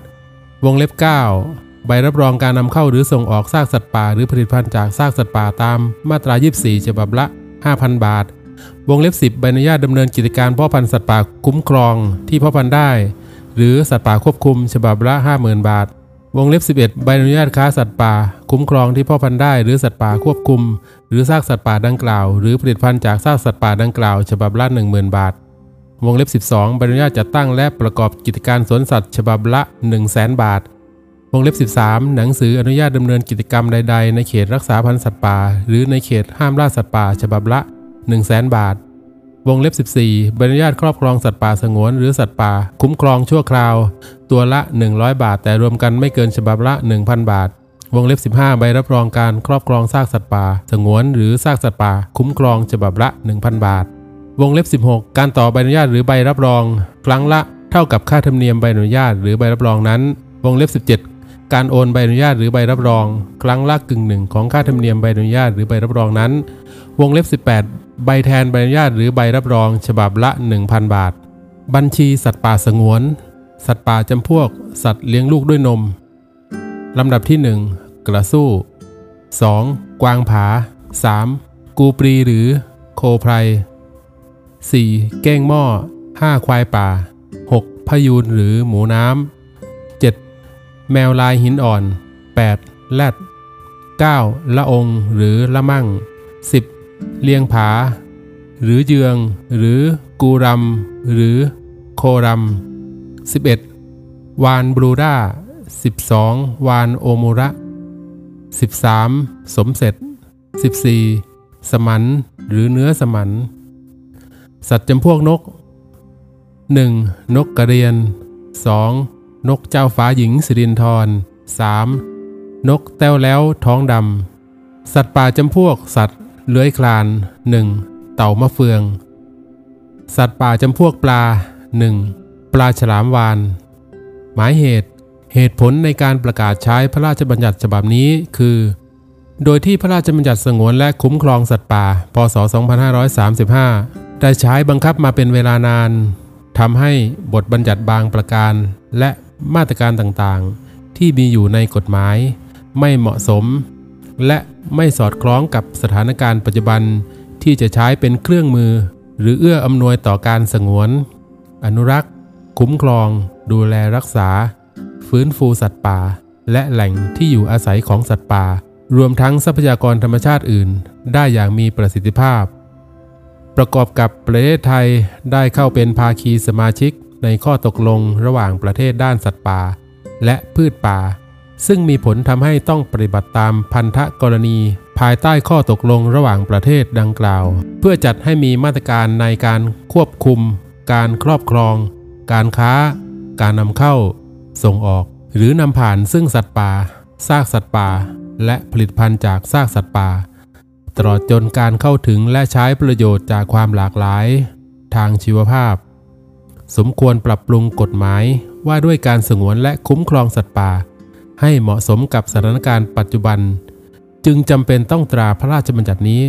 วงเล็บ 9 ใบรับรองการนำเข้าหรือส่งออกซากสัตว์ป่าหรือผลิตภัณฑ์จากซากสัตว์ป่าตามมาตรา 24 ฉบับละ 5,000 บาท วงเล็บ 10 ใบอนุญาตดำเนินกิจการพาะพันธุ์สัตว์ป่าคุ้มครองที่พาะพันธุ์ได้ หรือสัตว์ป่าควบคุม ฉบับละ 50,000 บาท วงเล็บ 11 ใบอนุญาตค้าสัตว์ป่า คุ้มครองที่พ่อพันธุ์ได้ หรือสัตว์ป่าควบคุม หรือซากสัตว์ป่าดังกล่าว หรือผลิตภัณฑ์จากซากสัตว์ป่าดังกล่าว ฉบับละ 10,000 บาท วงเล็บ 12 ใบอนุญาตจัดตั้งและประกอบกิจการสวนสัตว์ ฉบับละ 1,000 0 บาท วงเล็บ 13 หนังสืออนุญาตดำเนินกิจกรรมใด ๆ ในเขตรักษาพันธุ์สัตว์ป่า หรือในเขตห้ามล่าสัตว์ป่าฉบับละ 100,000 บาท วงเล็บ 14 ใบอนุญาตครอบครองสัตว์ป่าสงวนหรือสัตว์ป่า คุ้มครองชั่วคราว ตัวละ 100 บาท แต่รวมกันไม่เกินฉบับละ 1,000 บาท วงเล็บ 15 ใบรับรองการครอบครองซากสัตว์ป่า สงวนหรือซากสัตว์ป่า คุ้มครองฉบับละ 1,000 บาท วงเล็บ 16 การต่อใบอนุญาตหรือใบรับรอง ครั้งละ เท่ากับค่าธรรมเนียมใบอนุญาตหรือใบรับรองนั้น วงเล็บ 17 การโอนใบอนุญาตหรือใบรับรอง ครั้งละกึ่งหนึ่งของค่าธรรมเนียมใบอนุญาตหรือใบรับรองนั้น วงเล็บ 18 ใบแทนใบอนุญาตหรือใบรับรอง ฉบับละ 1,000 บาท บัญชีสัตว์ป่าสงวน สัตว์ป่าจำพวก สัตว์เลี้ยงลูกด้วยนม ลำดับที่ 1 กระสู้ 2. กวางผา 3. กูปรีหรือโคไพร 4. เก้งหม้อ 5. ควายป่า 6. พยูนหรือหมูน้ำ แมวลายหินอ่อน 8. แรด 9. ละองหรือละมั่ง 10. เลียงผา หรือเยือง หรือกูรำหรือโครำ 11. วานบรูด้า 12. วานโอมูระ 13. สมเสร็จ 14. สมันหรือเนื้อสมัน สัตว์จำพวกนก 1. นกกระเรียน 2. นกเจ้าฟ้าหญิงสิรินทร 3. นกแต้วแล้วท้องดำ สัตว์ป่าจำพวกสัตว์เลื้อยคลาน 1. เต่ามะเฟือง สัตว์ป่าจำพวกปลา 1. ปลาฉลามวาน หมายเหตุ เหตุผลในการประกาศใช้พระราชบัญญัติฉบับนี้คือ โดยที่พระราชบัญญัติสงวนและคุ้มครองสัตว์ป่า พศ 2535 ได้ใช้บังคับมาเป็นเวลานานทำให้บทบัญญัติบางประการ และ มาตรการต่างๆ ที่มีอยู่ในกฎหมาย ไม่เหมาะสม และไม่สอดคล้องกับสถานการณ์ปัจจุบันที่จะใช้เป็นเครื่องมือ หรือเอื้ออำนวยต่อการสงวน อนุรักษ์ คุ้มครอง ดูแลรักษา ฟื้นฟูสัตว์ป่า และแหล่งที่อยู่อาศัยของสัตว์ป่า รวมทั้งทรัพยากรธรรมชาติอื่น ได้อย่างมีประสิทธิภาพ ประกอบกับประเทศไทยได้เข้าเป็นภาคีสมาชิก ในข้อตกลงระหว่างประเทศด้านสัตว์ป่า และพืชป่า ซึ่งมีผลทำให้ต้องปฏิบัติตามพันธกรณี ภายใต้ข้อตกลงระหว่างประเทศดังกล่าว เพื่อจัดให้มีมาตรการในการควบคุม การครอบครอง การค้า การนำเข้า ส่งออก หรือนำผ่านซึ่งสัตว์ป่าซากสัตว์ป่า และผลิตภัณฑ์จากซากสัตว์ป่า ตลอดจนการเข้าถึงและใช้ประโยชน์จากความหลากหลาย ทางชีวภาพ สมควรปรับปรุงกฎหมายว่าด้วยการสงวนและคุ้มครองสัตว์ป่า ให้เหมาะสมกับสถานการณ์ปัจจุบัน จึงจำเป็นต้องตราพระราชบัญญัตินี้